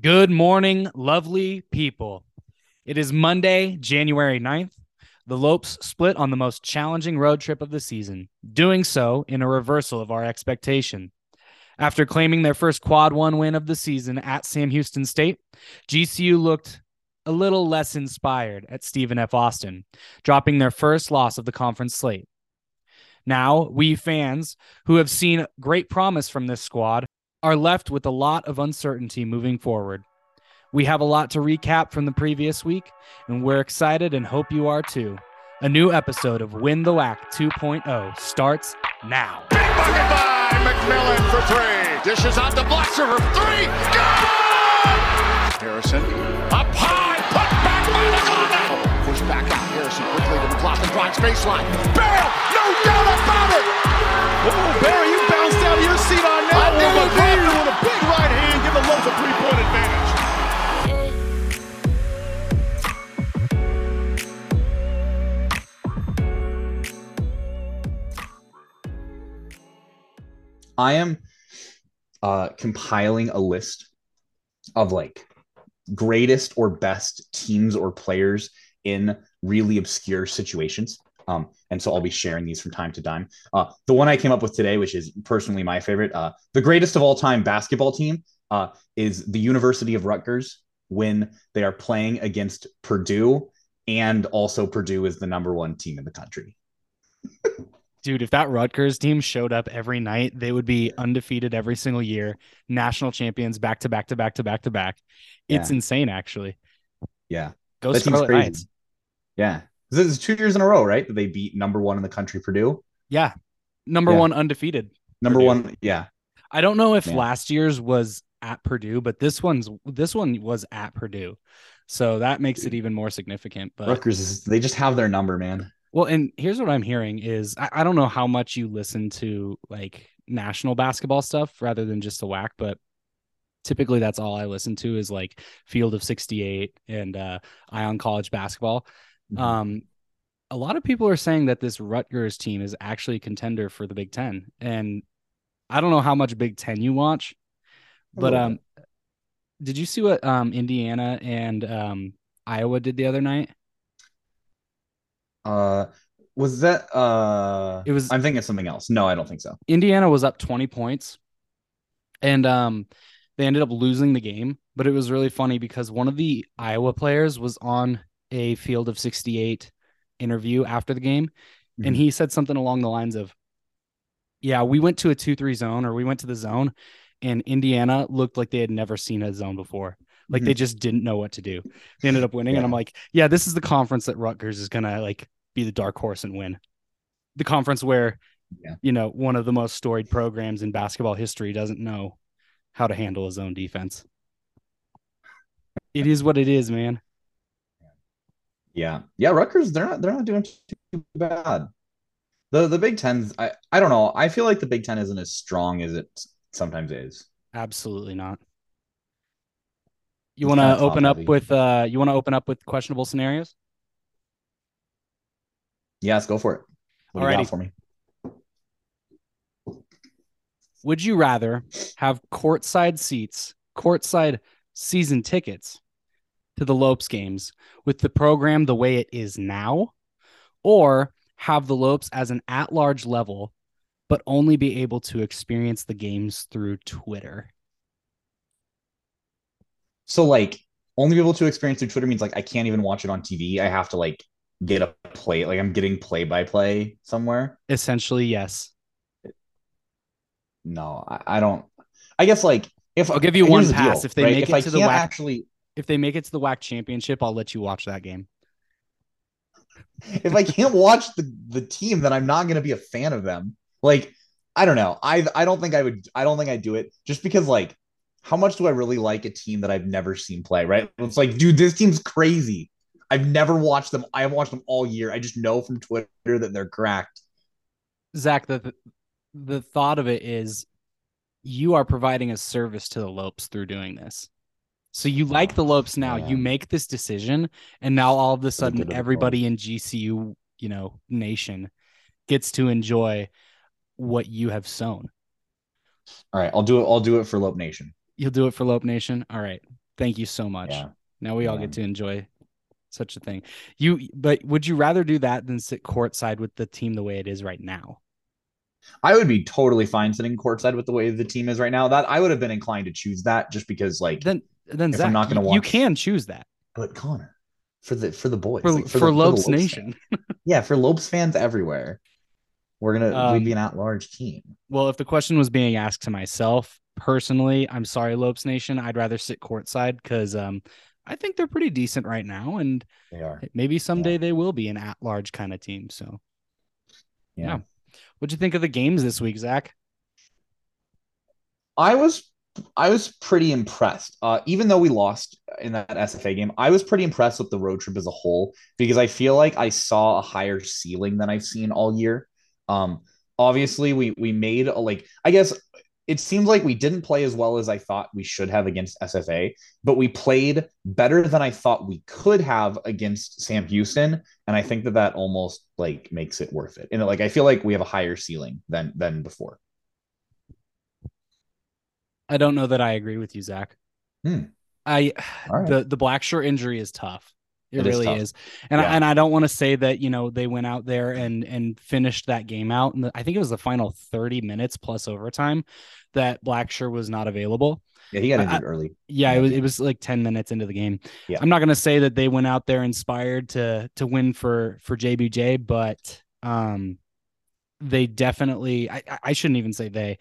Good morning, lovely people. It is Monday, January 9th. The Lopes split on the most challenging road trip of the season, doing so in a reversal of our expectation. After claiming their first quad one win of the season at Sam Houston State, GCU looked a little less inspired at Stephen F. Austin, dropping their first loss of the conference slate. Now, we fans who have seen great promise from this squad are left with a lot of uncertainty moving forward. We have a lot to recap from the previous week, and we're excited and hope you are too. A new episode of Win the WAC 2.0 starts now. Big bucket by McMillan for three. Dishes out to Blaster for three. Good! Harrison up high, back out. Harrison quickly to the block and drives baseline. Bale, no doubt about it. Oh, Barry, you bounced out of your seat on that I one, did but indeed. With a big right hand give the Lopes a three-point advantage. I am uh, compiling a list of like greatest or best teams or players in really obscure situations. Um, and so I'll be sharing these from time to time. Uh, the one I came up with today, which is personally my favorite, uh, the greatest of all time basketball team uh, is the University of Rutgers when they are playing against Purdue, and also Purdue is the number one team in the country. Dude, if that Rutgers team showed up every night, they would be undefeated every single year, national champions back to back to back to back to back. It's Yeah. insane, actually. Yeah. Go Scarlet. Knights. Yeah. This is two years in a row, right? That they beat number one in the country, Purdue. Yeah. Number Yeah. one undefeated. Number Purdue. one, yeah. I don't know if last year's was at Purdue, but this one's this one was at Purdue. So that makes it even more significant. But Rutgers is they just have their number, man. well, and here's what I'm hearing is I, I don't know how much you listen to like national basketball stuff rather than just the WAC, but typically that's all I listen to is like Field of 68 and uh Eye on College basketball. Mhm. Um a lot of people are saying that this Rutgers team is actually a contender for the Big Ten. And I don't know how much Big Ten you watch, but um did you see what um Indiana and um Iowa did the other night? Uh was that uh It was- I'm thinking of something else. No, I don't think so. Indiana was up 20 points and um they ended up losing the game, but it was really funny because one of the Iowa players was on a field of 68 interview after the game and Mhm. he said something along the lines of yeah, we went to a 2-3 zone or we went to the zone and Indiana looked like they had never seen a zone before. Like they just didn't know what to do. They ended up winning and I'm Yeah. like, yeah, this is the conference that Rutgers is going to like be the dark horse and win. The conference where Yeah. you know, one of the most storied programs in basketball history doesn't know how to handle his own defense. It is what it is, man. Yeah. Yeah, Rutgers, they're not they're not doing too bad. The the Big Ten's I, I don't know. I feel like the Big Ten isn't as strong as it sometimes is. Absolutely not. You want to open up with uh you want to open up with questionable scenarios? Yeah, let's go for it. What Alrighty. for me? Would you rather have courtside seats, courtside season tickets to the Lopes games with the program the way it is now, or have the Lopes as an at large level, but only be able to experience the games through Twitter? So like only be able to experience through Twitter means like I can't even watch it on TV. I have to like get a play like I'm getting play by play somewhere. Essentially, yes. No, I, I don't. I guess like if I'll give you one pass. deal, If they right? make if it I to the WAC actually If they make it to the WAC championship, I'll let you watch that game. if I can't watch the the team, then I'm not going to be a fan of them. Like I don't know. I I don't think I would. I don't think I'd do it just because like how much do I really like a team that I've never seen play? Right? It's like, dude, this team's crazy. I've never watched them. I haven't watched them all year. I just know from Twitter that they're cracked. Zach, the the thought of it is you are providing a service to the Lopes through doing this. So you like the Lopes now, yeah. you make this decision, and now all of a sudden everybody in GCU, you know, nation gets to enjoy what you have sown. All right, I'll do it. I'll do it for Lope Nation. You'll do it for Lope Nation. All right. Thank you so much. Yeah. Now we all Yeah. get to enjoy such a thing. You but would you rather do that than sit courtside with the team the way it is right now? I would be totally fine sitting courtside with the way the team is right now. That I would have been inclined to choose that just because, like, Then then If I'm Zach, not gonna you, you can choose that but Connor, for the for the boys, for like, for, the- the Lopes Lopes Nation. yeah, for Lopes fans everywhere, we're gonna Um, we'd be an at large team. Well, if the question was being asked to myself personally, I'm sorry, Lopes Nation. I'd rather sit courtside because um, I think they're pretty decent right now, and They are. maybe someday they will be an at-large kind of team. So, Yeah. Yeah. what'd you think of the games this week, Zach? I was I was pretty impressed. Uh, even though we lost in that SFA game, I was pretty impressed with the road trip as a whole because I feel like I saw a higher ceiling than I've seen all year. Um, obviously, we we made a, like I guess it seems like we didn't play as well as I thought we should have against SFA, but we played better than I thought we could have against Sam Houston, and I think that that almost like makes it worth it. And like I feel like we have a higher ceiling than than before. I don't know that I agree with you, Zach. Hmm. I right. the the Blacksher injury is tough. It, It is really tough. is, and I, and I don't want to say that you know they went out there and and finished that game out. And I think it was the final thirty minutes plus overtime that Blacksher was not available. Yeah, he got I- injured early. Yeah, it was it was like 10 minutes into the game. Yeah. I'm not gonna say that they went out there inspired to to win for for JBJ, but um they definitely I I- I shouldn't even say they.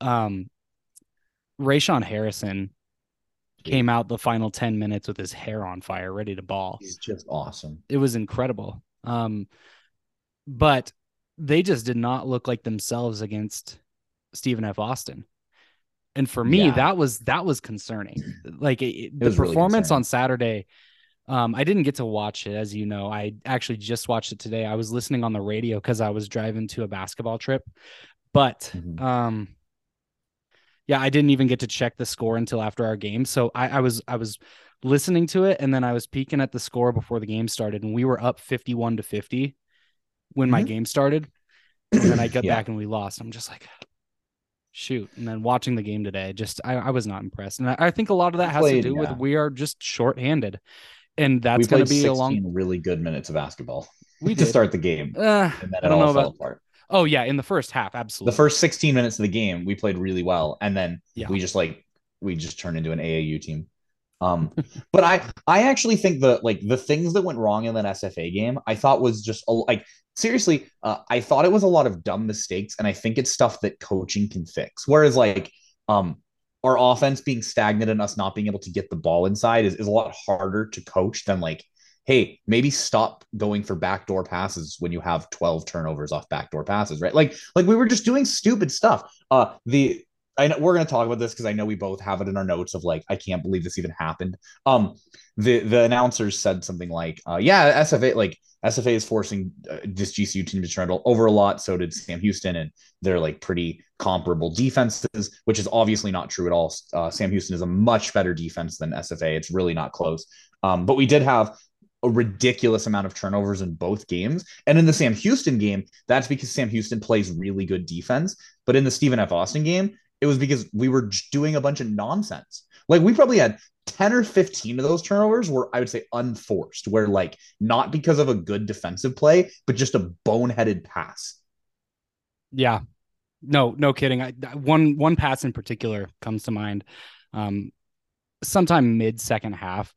Um Rayshon Harrison came out the final 10 minutes with his hair on fire, ready to ball. He's just awesome. It was incredible. Um but they just did not look like themselves against Stephen F. Austin. And for me, Yeah. that was that was concerning. Like it, it- the was really performance on Saturday, um, I didn't get to watch it, as you know. I actually just watched it today. I was listening on the radio because I was driving to a basketball trip. But Mhm. um, yeah, I didn't even get to check the score until after our game. So I, I was I was listening to it and then I was peeking at the score before the game started, and we were up fifty-one to fifty when my Mhm. game started. And then I got Yeah. back and we lost. I'm just like, shoot. And then watching the game today, just I, I was not impressed. And I, I think a lot of that has played, to do yeah. with we are just shorthanded. And that's going to be a long. really good minutes of basketball We to start the game, Uh, and then I don't all know fell about. apart. Oh yeah, in the first half, absolutely. The first 16 minutes of the game, we played really well, and then Yeah. we just like we just turned into an AAU team. Um, but I I actually think the like the things that went wrong in that SFA game, I thought was just a, like seriously, uh, I thought it was a lot of dumb mistakes, and I think it's stuff that coaching can fix. Whereas like um our offense being stagnant and us not being able to get the ball inside is, is a lot harder to coach than like hey maybe stop going for backdoor passes when you have 12 turnovers off backdoor passes right like like we were just doing stupid stuff uh the I know we're going to talk about this because I know we both have it in our notes of like I can't believe this even happened. Um, the the announcers said something like, uh, "Yeah, SFA like SFA is forcing uh, this GCU team to turn over a lot. So did Sam Houston, and they're like pretty comparable defenses, which is obviously not true at all. Uh, Sam Houston is a much better defense than SFA. It's really not close. Um, but we did have a ridiculous amount of turnovers in both games. And in the Sam Houston game, that's because Sam Houston plays really good defense. But in the Stephen F. Austin game, it was because we were doing a bunch of nonsense. Like we probably had 10 or 15 of those turnovers were, I would say, unforced, where like not because of a good defensive play, but just a boneheaded pass. Yeah. No, no kidding. I, one one pass in particular comes to mind. Um, sometime mid second half,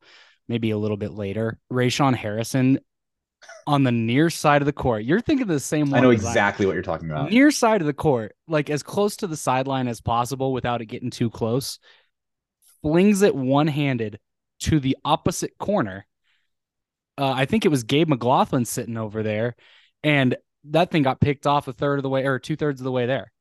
maybe a little bit later, Rayshon Harrison on the near side of the court. You're thinking the same one. I know exactly what you're talking about. Near side of the court, like as close to the sideline as possible without it getting too close. Flings it one handed to the opposite corner. Uh, I think it was Gabe McGlothan sitting over there, and that thing got picked off a third of the way or two thirds of the way there.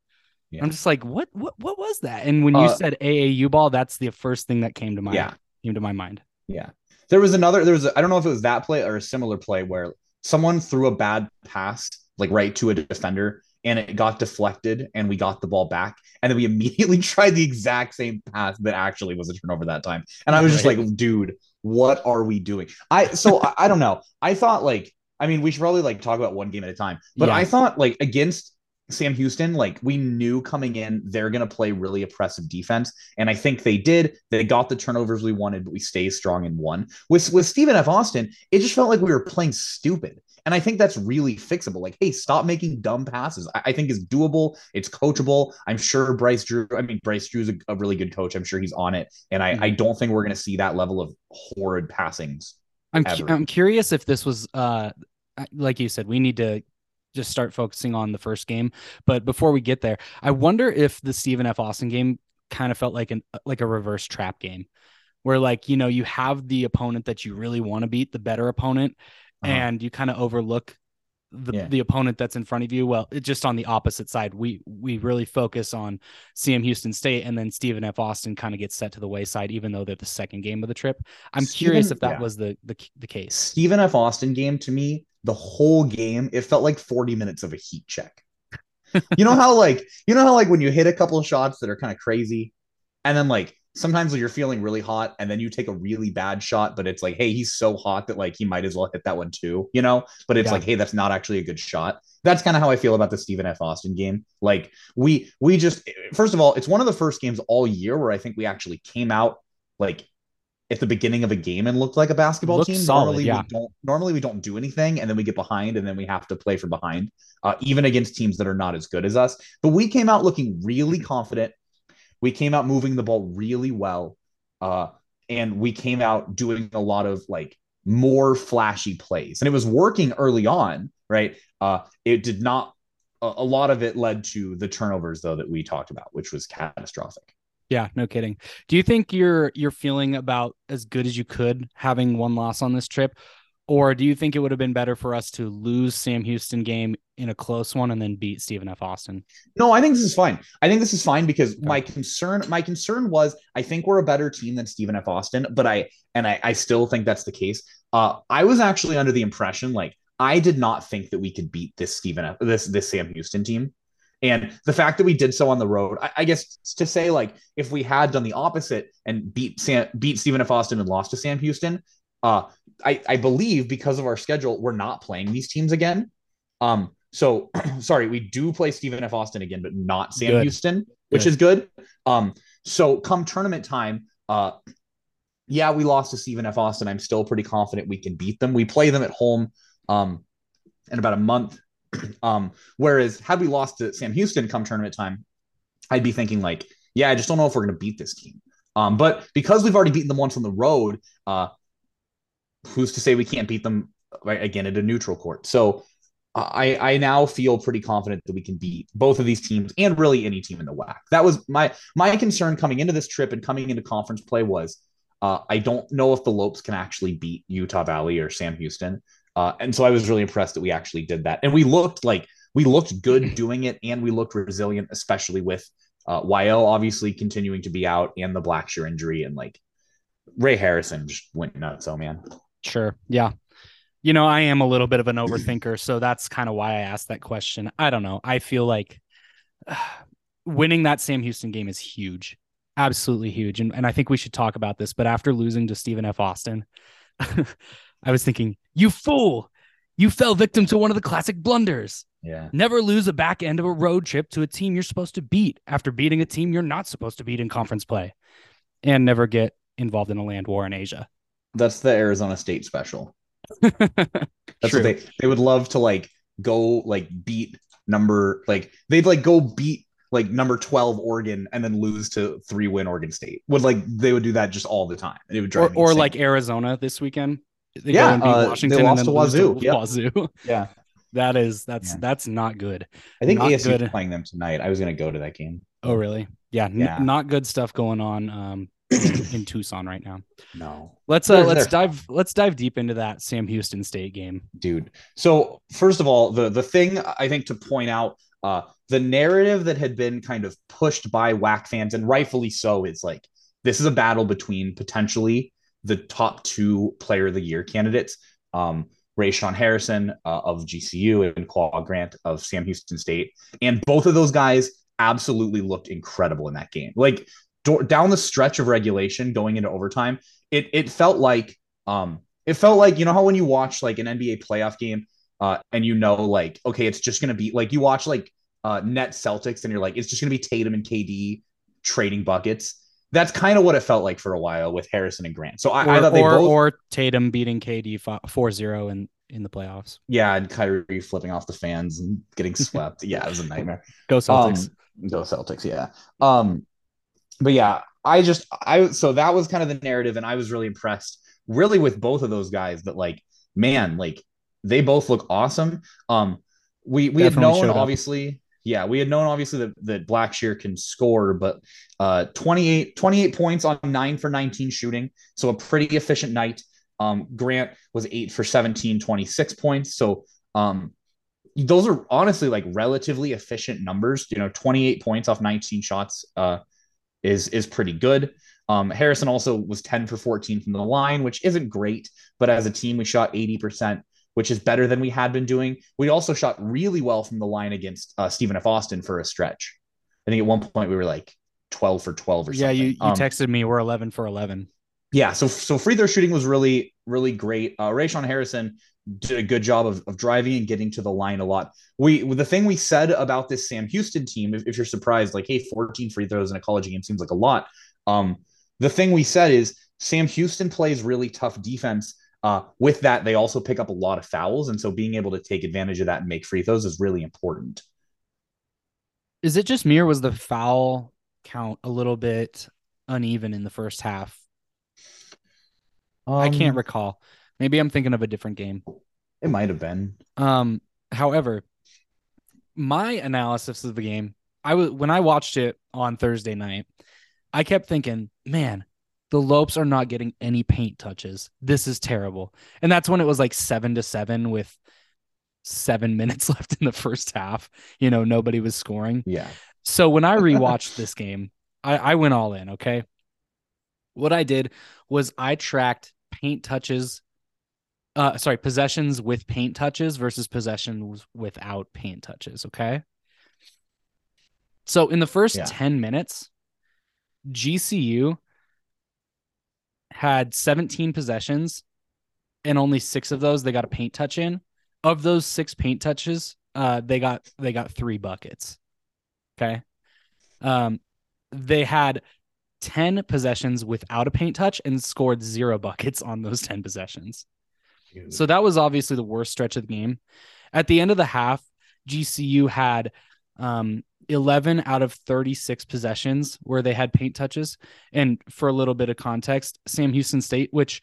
Yeah. I'm just like, what, what, what was that? And when you Uh, said AAU ball, that's the first thing that came to mind. Yeah. came to my mind. Yeah. There was another, there was, I I don't know if it was that play or a similar play where someone threw a bad pass, like right to a defender, and it got deflected and we got the ball back. And then we immediately tried the exact same pass that actually was a turnover that time. And I was just Right. like, dude, what are we doing? I, so I, I don't know. I thought like, I mean, we should probably like talk about one game at a time, but Yeah. I thought like against Sam Houston, like we knew coming in, they're going to play really oppressive defense. And I think they did. They got the turnovers we wanted, but we stayed strong and won. With, with Stephen F. Austin, it just felt like we were playing stupid. And I think that's really fixable. Like, hey, stop making dumb passes. I, I think is doable. It's coachable. I'm sure Bryce Drew, I mean, Bryce Drew's a, a really good coach. I'm sure he's on it. And I, mm-hmm. I don't think we're going to see that level of horrid passings. I'm, cu- I'm curious if this was, uh, like you said, we need to just start focusing on the first game. But before we get there, I wonder if the Stephen F. Austin game kind of felt like an like a reverse trap game, where like you know you have the opponent that you really want to beat, the better opponent, uh-huh. and you kind of overlook the, yeah. the opponent that's in front of you. Well, it's just on the opposite side. We we really focus on Sam Houston State, and then Stephen F. Austin kind of gets set to the wayside, even though they're the second game of the trip. I'm Steven, curious if that yeah. was the, the the case. Stephen F. Austin game to me the whole game, it felt like 40 minutes of a heat check. you know how like you know how like when you hit a couple of shots that are kind of crazy, and then like sometimes you're feeling really hot, and then you take a really bad shot, but it's like, hey, he's so hot that like he might as well hit that one too, you know. But it's yeah. like, hey, that's not actually a good shot. That's kind of how I feel about the Stephen F. Austin game. Like we we just first of all, it's one of the first games all year where I think we actually came out like at the beginning of a game and looked like a basketball team. Solid, normally yeah. we don't normally we don't do anything and then we get behind and then we have to play from behind, uh, even against teams that are not as good as us. But we came out looking really confident. We came out moving the ball really well. Uh, and we came out doing a lot of like more flashy plays. And it was working early on, right? Uh, it did not a lot of it led to the turnovers though that we talked about, which was catastrophic. Yeah, no kidding. Do you think you're you're feeling about as good as you could having one loss on this trip? Or do you think it would have been better for us to lose Sam Houston game in a close one and then beat Stephen F. Austin? No, I think this is fine. I think this is fine because okay. my concern, my concern was I think we're a better team than Stephen F. Austin, but I and I, I still think that's the case. Uh, I was actually under the impression like I did not think that we could beat this Stephen F. this this Sam Houston team. And the fact that we did so on the road, I, I, guess to say like if we had done the opposite and beat Sam, beat Stephen F. Austin and lost to Sam Houston, uh, I, I believe because of our schedule, we're not playing these teams again. Um, so sorry, we do play Stephen F. Austin again, but not Sam good. Houston, which good. is good. Um, so come tournament time, uh, yeah, we lost to Stephen F. Austin. I'm still pretty confident we can beat them. We play them at home um, in about a month um, whereas had we lost to Sam Houston come tournament time, I'd be thinking like, yeah, I just don't know if we're going to beat this team. Um, but because we've already beaten them once on the road, uh, who's to say we can't beat them right again at a neutral court? So I I now feel pretty confident that we can beat both of these teams and really any team in the WAC. That was my my concern coming into this trip and coming into conference play was uh, I don't know if the Lopes can actually beat Utah Valley or Sam Houston. Uh, and so I was really impressed that we actually did that. And we looked like we looked good doing it and we looked resilient, especially with uh, YL obviously continuing to be out and the Blacksher injury. And like Ray Harrison just went nuts. Oh, man. Sure. Yeah. You know, I am a little bit of an overthinker. So that's kind of why I asked that question. I don't know. I feel like uh, winning that Sam Houston game is huge. Absolutely huge. And, and I think we should talk about this. But after losing to Stephen F. Austin, I was thinking, you fool, you fell victim to one of the classic blunders. Yeah. Never lose a back end of a road trip to a team you're supposed to beat after beating a team you're not supposed to beat in conference play. And never get involved in a land war in Asia. That's the Arizona State special. That's True. what they they would love to like go like beat number like they'd like go beat like number 12 Oregon and then lose to three win Oregon State. Would like they would do that just all the time. It would drive or, or like Arizona this weekend. They yeah, uh, Washington they lost to Wazoo. To yep. Wazoo. Yeah. That is that's yeah. that's not good. I think not ASU is playing them tonight. I was gonna go to that game. Oh really? Yeah, yeah. N- not good stuff going on um in Tucson right now. No. Let's uh let's dive let's dive deep into that Sam Houston State game. Dude. So first of all, the the thing I think to point out uh the narrative that had been kind of pushed by WAC fans and rightfully so is like this is a battle between potentially the top two player of the year candidates. Um Rayshon Harrison uh, of GCU and Qua Grant of Sam Houston State. And both of those guys absolutely looked incredible in that game. Like do- down the stretch of regulation going into overtime, it it felt like um it felt like you know how when you watch like an NBA playoff game uh and you know like okay it's just going to be like you watch like uh, net Celtics, and you're like, it's just gonna be Tatum and KD trading buckets. That's kind of what it felt like for a while with Harrison and Grant. So I, or, I thought they or, both, or Tatum beating KD 4-0 in in the playoffs. yeah, and Kyrie flipping off the fans and getting swept. yeah, it was a nightmare. Go Celtics. Um, go Celtics, yeah. Um, but yeah, I just I so that was kind of the narrative, and I was really impressed, really with both of those guys. That like, man, like they both look awesome. Um, we we Definitely had known obviously, yeah, we had known obviously that that Blacksher can score, but uh, 28, 28 points on nine for nineteen shooting, so a pretty efficient night. Um, Grant was eight for 17, 26 points. So um, those are honestly like relatively efficient numbers. You know, 28 points off 19 shots uh, is is pretty good. Um, Harrison also was 10 for 14 from the line, which isn't great, but as a team, we shot 80%, which is better than we had been doing. We also shot really well from the line against uh, Stephen F. Austin for a stretch. I think at one point we were like 12 for 12 or yeah, something. you, you Um, texted me we're 11 for 11. yeah, so so free throw shooting was really really great. Uh, Rayshon Harrison did a good job of, of driving and getting to the line a lot. We the thing we said about this Sam Houston team, if, if you're surprised, like hey, 14 free throws in a college game seems like a lot. Um, the thing we said is Sam Houston plays really tough defense. Uh, with that, they also pick up a lot of fouls, and so being able to take advantage of that and make free throws is really important. Is it just me or was the foul count a little bit uneven in the first half? I can't Um, recall. Maybe I'm thinking of a different game. It might have been. Um, however, my analysis of the game, I was when I watched it on Thursday night, I kept thinking, man, the Lopes are not getting any paint touches. This is terrible. And that's when it was like seven to seven with seven minutes left in the first half. You know, nobody was scoring. Yeah. So when I rewatched this game, I, I went all in. Okay. What I did was I tracked paint touches, uh, sorry, possessions with paint touches versus possessions without paint touches. Okay. So in the first Yeah. 10 minutes, GCU had 17 possessions and only six of those they got a paint touch in. Of those six paint touches, uh, they got they got three buckets. Okay. Um, they had 10 possessions without a paint touch and scored zero buckets on those 10 possessions. So that was obviously the worst stretch of the game. At the end of the half, GCU had um, 11 out of 36 possessions where they had paint touches. And for a little bit of context, Sam Houston State, which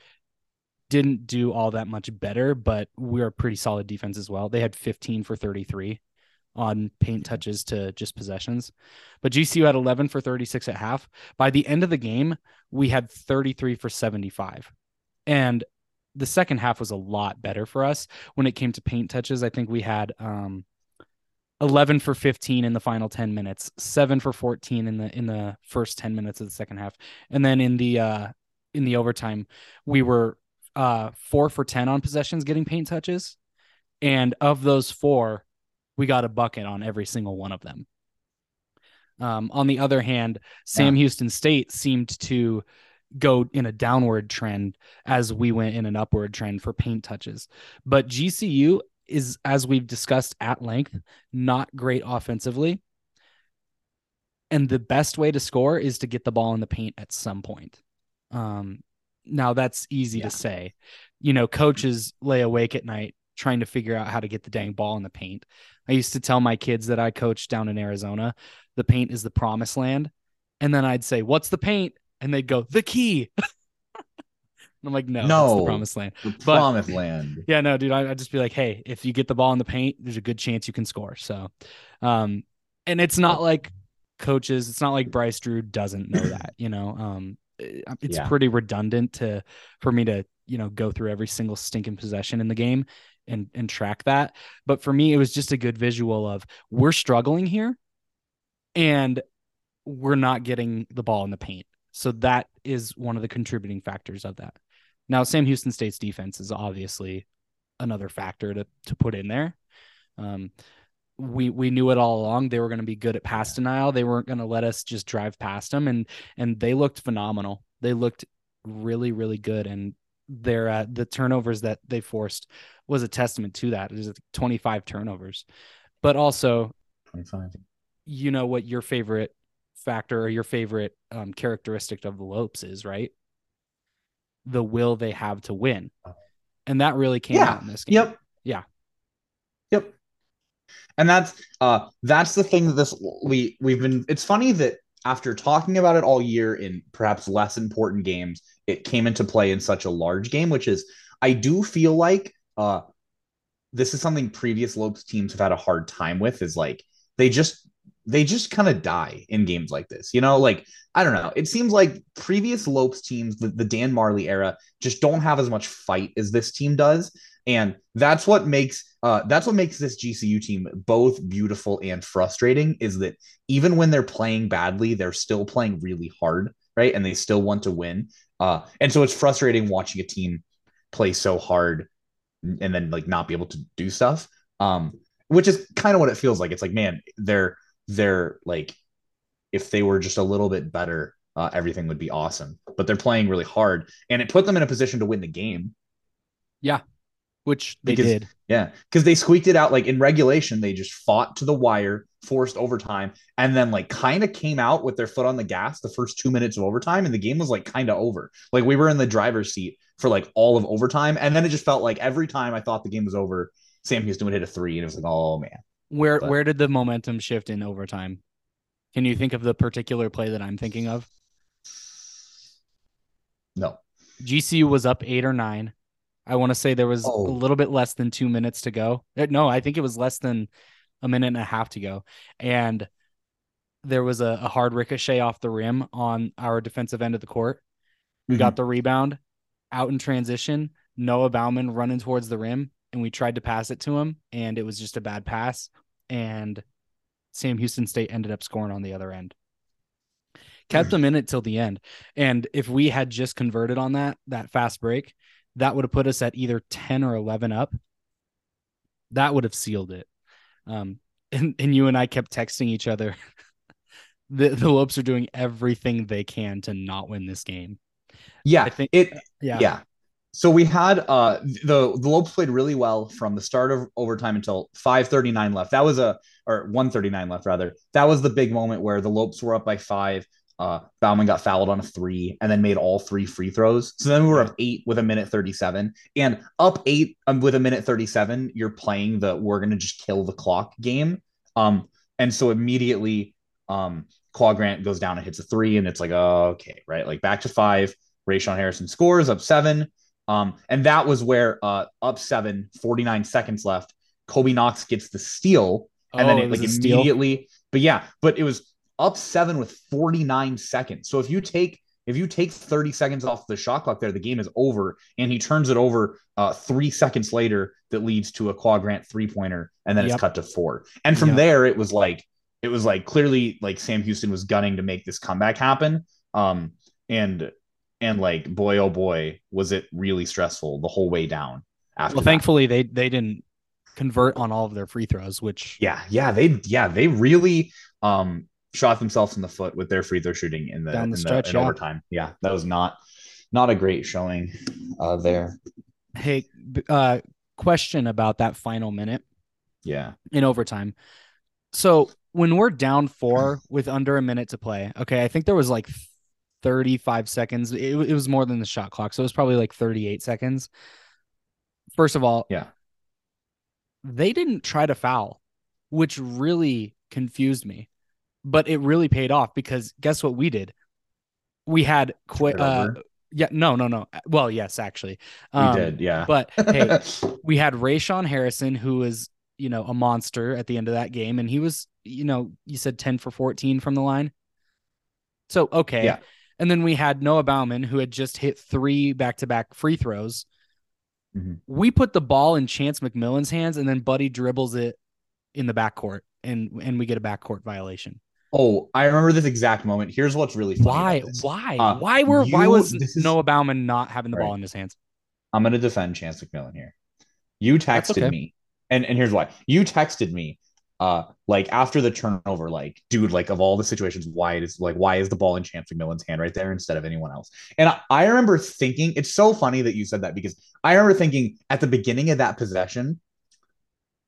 didn't do all that much better, but we're a pretty solid defense as well. They had 15 for 33 on paint touches to just possessions. But GCU had 11 for 36 at half. By the end of the game, we had 33 for 75. And the second half was a lot better for us when it came to paint touches. I think we had um 11 for 15 in the final 10 minutes, 7 for 14 in the in the first 10 minutes of the second half. And then in the uh in the overtime, we were uh 4 for 10 on possessions getting paint touches. And of those 4, we got a bucket on every single one of them. Um, on the other hand, Sam Houston State seemed to go in a downward trend as we went in an upward trend for paint touches. But GCU is, as we've discussed at length, not great offensively. And the best way to score is to get the ball in the paint at some point. Um, now that's easy Yeah. to say. You know, coaches lay awake at night trying to figure out how to get the dang ball in the paint. I used to tell my kids that I coached down in Arizona, the paint is the promised land. And then I'd say, What's the paint? And they'd go, The key. and I'm like, No, no, it's the promised land. The But- promised land. Yeah, no, dude, I, I'd just be like, Hey, if you get the ball in the paint, there's a good chance you can score. So, um, and it's not like coaches, it's not like Bryce Drew doesn't know that, you know, um, it's Yeah. pretty redundant to, for me to, you know, go through every single stinking possession in the game and, and track that. But for me, it was just a good visual of we're struggling here and we're not getting the ball in the paint. So that is one of the contributing factors of that. Now, Sam Houston State's defense is obviously another factor to to put in there. Um, we we knew it all along. They were going to be good at pass denial. They weren't going to let us just drive past them, and and they looked phenomenal. They looked really really good, and their uh, the turnovers that they forced was a testament to that. It was 25 turnovers, but also 25. you know what your favorite factor or your favorite um, characteristic of the Lopes is, right? The will they have to win, and that really came Yeah. out in this game. Yep. Yeah. Yep. And that's uh that's the thing that this we we've been it's funny that after talking about it all year in perhaps less important games, it came into play in such a large game, which is I do feel like uh this is something previous Lopes teams have had a hard time with is like they just they just kind of die in games like this. You know, like I don't know. It seems like previous Lopes teams, the, the Dan Majerle era, just don't have as much fight as this team does. And that's what makes uh, that's what makes this GCU team both beautiful and frustrating. Is that even when they're playing badly, they're still playing really hard, right? And they still want to win. Uh, and so it's frustrating watching a team play so hard and then like not be able to do stuff. Um, which is kind of what it feels like. It's like, man, they're they're like, if they were just a little bit better, uh, everything would be awesome. But they're playing really hard, and it put them in a position to win the game. Yeah, which they Because- did. Yeah, because they squeaked it out like in regulation. They just fought to the wire, forced overtime, and then like kind of came out with their foot on the gas the first two minutes of overtime, and the game was like kind of over. Like we were in the driver's seat for like all of overtime, and then it just felt like every time I thought the game was over, Sam Houston would hit a three, and it was like, oh man, Where But- where did the momentum shift in overtime? Can you think of the particular play that I'm thinking of? no, GCU was up eight or nine. I want to say there was Oh. a little bit less than two minutes to go. Uh, No, I think it was less than a minute and a half to go. And there was a, a hard ricochet off the rim on our defensive end of the court. We Mhm. got the rebound out in transition. Noah Baumann running towards the rim, and we tried to pass it to him, and it was just a bad pass. And Sam Houston State ended up scoring on the other end. Kept them in it till the end. And if we had just converted on that, that fast break, that would have put us at either 10 or 11 up. That would have sealed it. Um, and, and you and I kept texting each other. the, the Lopes are doing everything they can to not win this game. yeah, I think- it Yeah. yeah. So we had uh the the Lopes played really well from the start of overtime until 539 left. That was a or 139 left rather. That was the big moment where the Lopes were up by five. Uh Baumann got fouled on a three and then made all three free throws. So then we were up eight with a minute 37. And up eight um, with a minute 37, you're playing the we're gonna just kill the clock game. Um and so immediately um Qua Grant goes down and hits a three, and it's like, okay, right? Like back to five. Rayshon Harrison scores up seven. Um, and that was where uh up seven, 49 seconds left. Kobe Knox gets the steal, and then Oh, it, it like a steal? immediately, but yeah, but it was up seven with 49 seconds. So if you take if you take 30 seconds off the shot clock there, the game is over. And he turns it over uh, three seconds later that leads to a Qua Grant three pointer, and then Yep. it's cut to four. And from Yep. there, it was like it was like clearly like Sam Houston was gunning to make this comeback happen. Um, and and like boy oh boy, was it really stressful the whole way down. After Well, that. thankfully they they didn't convert on all of their free throws, which yeah, yeah, they yeah they really um shot themselves in the foot with their free throw shooting in the Down the in stretch, in yeah. overtime. Yeah, that was not not a great showing uh there. hey, uh, question about that final minute Yeah, in overtime. So when we're down four with under a minute to play, okay, I think there was like 35 seconds. It, it was more than the shot clock. So it was probably like 38 seconds. First of all, yeah. they didn't try to foul, which really confused me. But it really paid off because guess what we did? We had quick. Turn it Uh, yeah, no, no, no. Well, yes, actually, we Um, did. Yeah, But hey, we had Rayshon Harrison, who was, you know, a monster at the end of that game. And he was, you know, you said 10 for 14 from the line. So, okay. Yeah. And then we had Noah Baumann, who had just hit three back to back free throws. Mhm. We put the ball in Chance McMillan's hands, and then Buddy dribbles it in the backcourt, and and we get a backcourt violation. oh, I remember this exact moment. Here's what's really funny. Why? Why? Uh, why were? why was is- Noah Baumann not having the ball in his hands? I'm going to defend Chance McMillan here. You texted okay. me, and and here's why. You texted me, uh, like after the turnover, like, dude, like of all the situations, why is like why is the ball in Chance McMillan's hand right there instead of anyone else? And I, I remember thinking, it's so funny that you said that because I remember thinking at the beginning of that possession,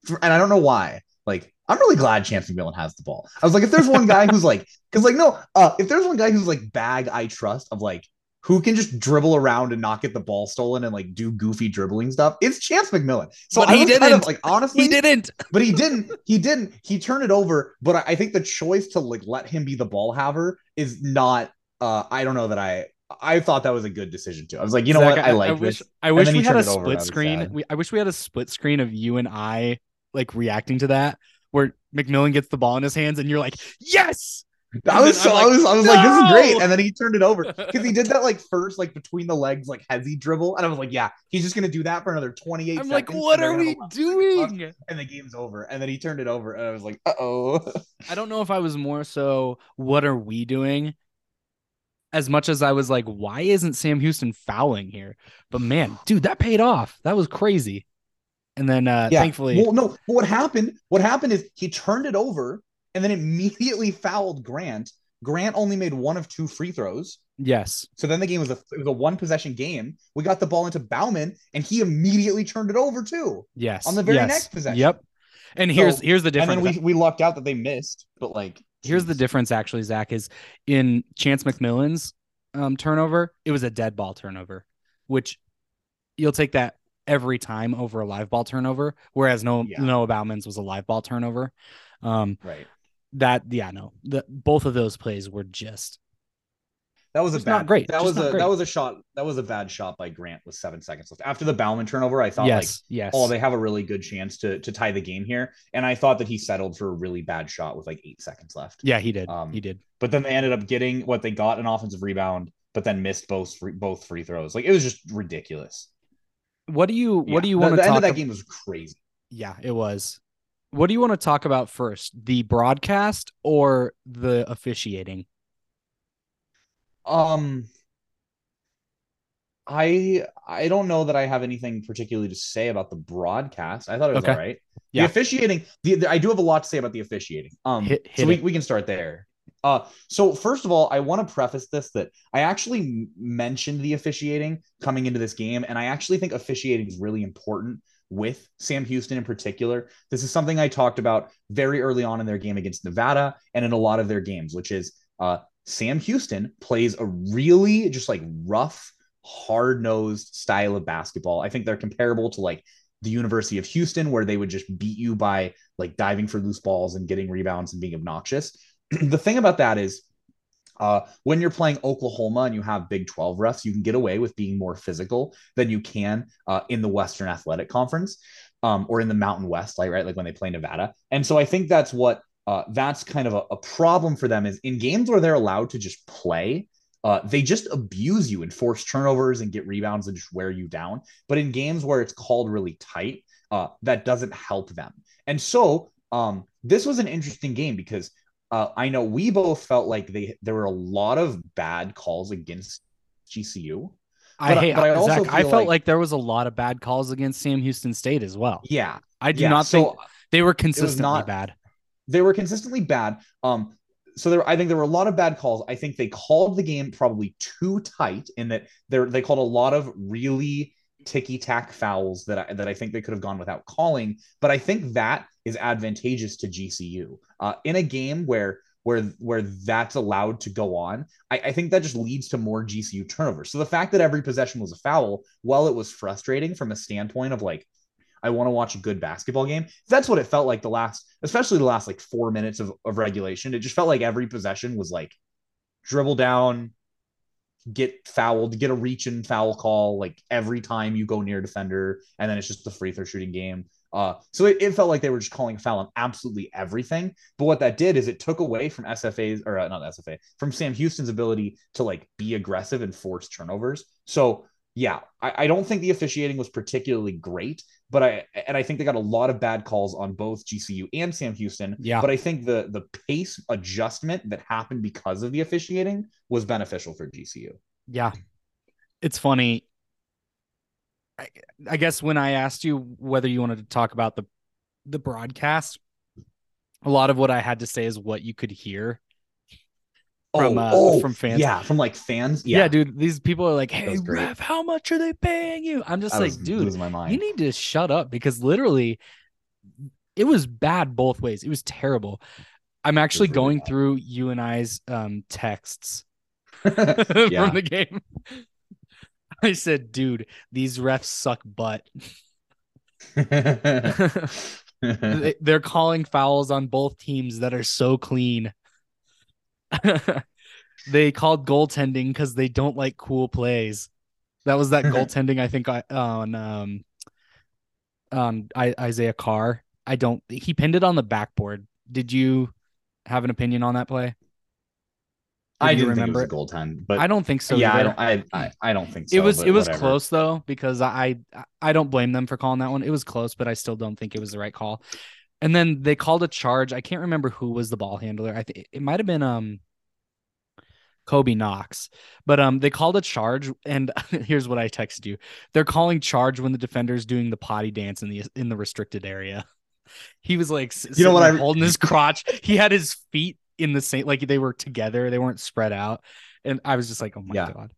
for, and I don't know why, like I'm really glad Chance McMillan has the ball. I was like, if there's one guy who's like, because like no, uh, if there's one guy who's like bag I trust of like who can just dribble around and not get the ball stolen and like do goofy dribbling stuff, it's Chance McMillan. So I he was kind of didn't. like honestly, He didn't. but he didn't. He didn't. He turned it over. But I, I think the choice to like let him be the ball haver is not. Uh, I don't know that I. I thought that was a good decision too. I was like, you know Zach, what, I like I wish, this. I wish we had a over, split screen. We, I wish we had a split screen of you and I like reacting to that, where McMillan gets the ball in his hands, and you're like, "Yes!" I was so I'm I was I was like, this is great, and then he turned it over because he did that like first like between the legs like heavy dribble, and I was like, yeah, he's just gonna do that for another twenty eight. I'm like, "What are we doing?" And the game's over, and then he turned it over, and I was like, uh oh. I don't know if I was more so, "What are we doing?" As much as I was like, "Why isn't Sam Houston fouling here?" But man, dude, that paid off. That was crazy. And then, uh, Yeah. thankfully, Well, no. What happened? What happened is he turned it over and then immediately fouled Grant. Grant only made one of two free throws. yes, So then the game was a it was a one possession game. We got the ball into Baumann and he immediately turned it over too. yes, On the very yes. next possession. Yep. And here's So- here's the And difference. then we we lucked out that they missed, but like Here's the difference, actually, Zach, is in Chance McMillan's um, turnover, it was a dead ball turnover, which you'll take that every time over a live ball turnover, whereas no Yeah. Noah Baumann's was a live ball turnover. Um, Right. That yeah, no, the both of those plays were just That was a bad not great. That was a great. that was a shot. That was a bad shot by Grant with seven seconds left. After the Baumann turnover, I thought like yes, yes. oh, they have a really good chance to to tie the game here. And I thought that he settled for a really bad shot with like eight seconds left. yeah, he did. Um, he did. But then they ended up getting what they got an offensive rebound, but then missed both free, both free throws. Like it was just ridiculous. What do you Yeah. what do you The- want to the, talk end of that game was crazy. Yeah, it was. What do you want to talk about first? The broadcast or the officiating? Um I I don't know that I have anything particularly to say about the broadcast. I thought it was Okay. all right. Yeah. The officiating, the, the- I do have a lot to say about the officiating. Um Hit- hit so we, it. we can start there. Uh so first of all, I want to preface this that I actually mentioned the officiating coming into this game and I actually think officiating is really important with Sam Houston in particular. This is something I talked about very early on in their game against Nevada and in a lot of their games, which is uh Sam Houston plays a really just like rough, hard nosed style of basketball. I think they're comparable to like the University of Houston, where they would just beat you by like diving for loose balls and getting rebounds and being obnoxious. the thing about that is, uh, when you're playing Oklahoma and you have Big 12 refs, you can get away with being more physical than you can uh, in the Western Athletic Conference um, or in the Mountain West, like right, like when they play Nevada. And so I think that's what uh, that's kind of a, a problem for them is in games where they're allowed to just play, uh, they just abuse you and force turnovers and get rebounds and just wear you down. But in games where it's called really tight, uh, that doesn't help them. And so um, this was an interesting game because uh, I know we both felt like they there were a lot of bad calls against GCU. I But I- hate but I also Zach. I felt like- like, there was a lot of bad calls against Sam Houston State as well. Yeah, I do yeah. not so think they were consistently not- bad. they were consistently bad. Um, so there, I think there were a lot of bad calls. I think they called the game probably too tight in that they they called a lot of really ticky tack fouls that I, that I think they could have gone without calling. But I think that is advantageous to GCU uh, in a game where where where that's allowed to go on. I, I think that just leads to more GCU turnovers. So the fact that every possession was a foul, while it was frustrating from a standpoint of like I want to watch a good basketball game. That's what it felt like the last, especially the last like four minutes of, of regulation. It just felt like every possession was like dribble down, get fouled, get a reach and foul call like every time you go near defender, and then it's just the free throw shooting game. Uh, so it, it felt like they were just calling foul on absolutely everything. But what that did is it took away from SFA's or uh, not SFA from Sam Houston's ability to like be aggressive and force turnovers. So yeah, I, I don't think the officiating was particularly great, but I and I think they got a lot of bad calls on both GCU and Sam Houston. Yeah. But I think the the pace adjustment that happened because of the officiating was beneficial for GCU. Yeah. It's funny. I, I guess when I asked you whether you wanted to talk about the the broadcast, a lot of what I had to say is what you could hear. From, uh, from fans. Oh, Yeah, from like fans. Yeah. Yeah, dude, these people are like, "Hey, ref, how much are they paying you?" I'm just I like, dude, my mind. you need to shut up because literally it was bad both ways. It was terrible. I'm actually really going bad. through you and I's um texts yeah. from the game. I said, dude, these refs suck butt. They- They're calling fouls on both teams that are so clean. they called goaltending because they don't like cool plays. That was that goaltending I think on um on I, Isaiah Carr. I don't. He pinned it on the backboard. Did you have an opinion on that play? I didn't remember think it was a goaltend, but I don't think so. yeah, I don't. I, I I don't think so. it was it was whatever. close though because I I don't blame them for calling that one. It was close, but I still don't think it was the right call. And then they called a charge. I can't remember who was the ball handler. I think it might have been um Kobe Knox. But um they called a charge and here's what I texted you. They're calling charge when the defender's doing the potty dance in the in the restricted area. He was like You know what sitting there I- holding his crotch. He had his feet in the same like they were together. They weren't spread out. And I was just like, "Oh my Yeah. god."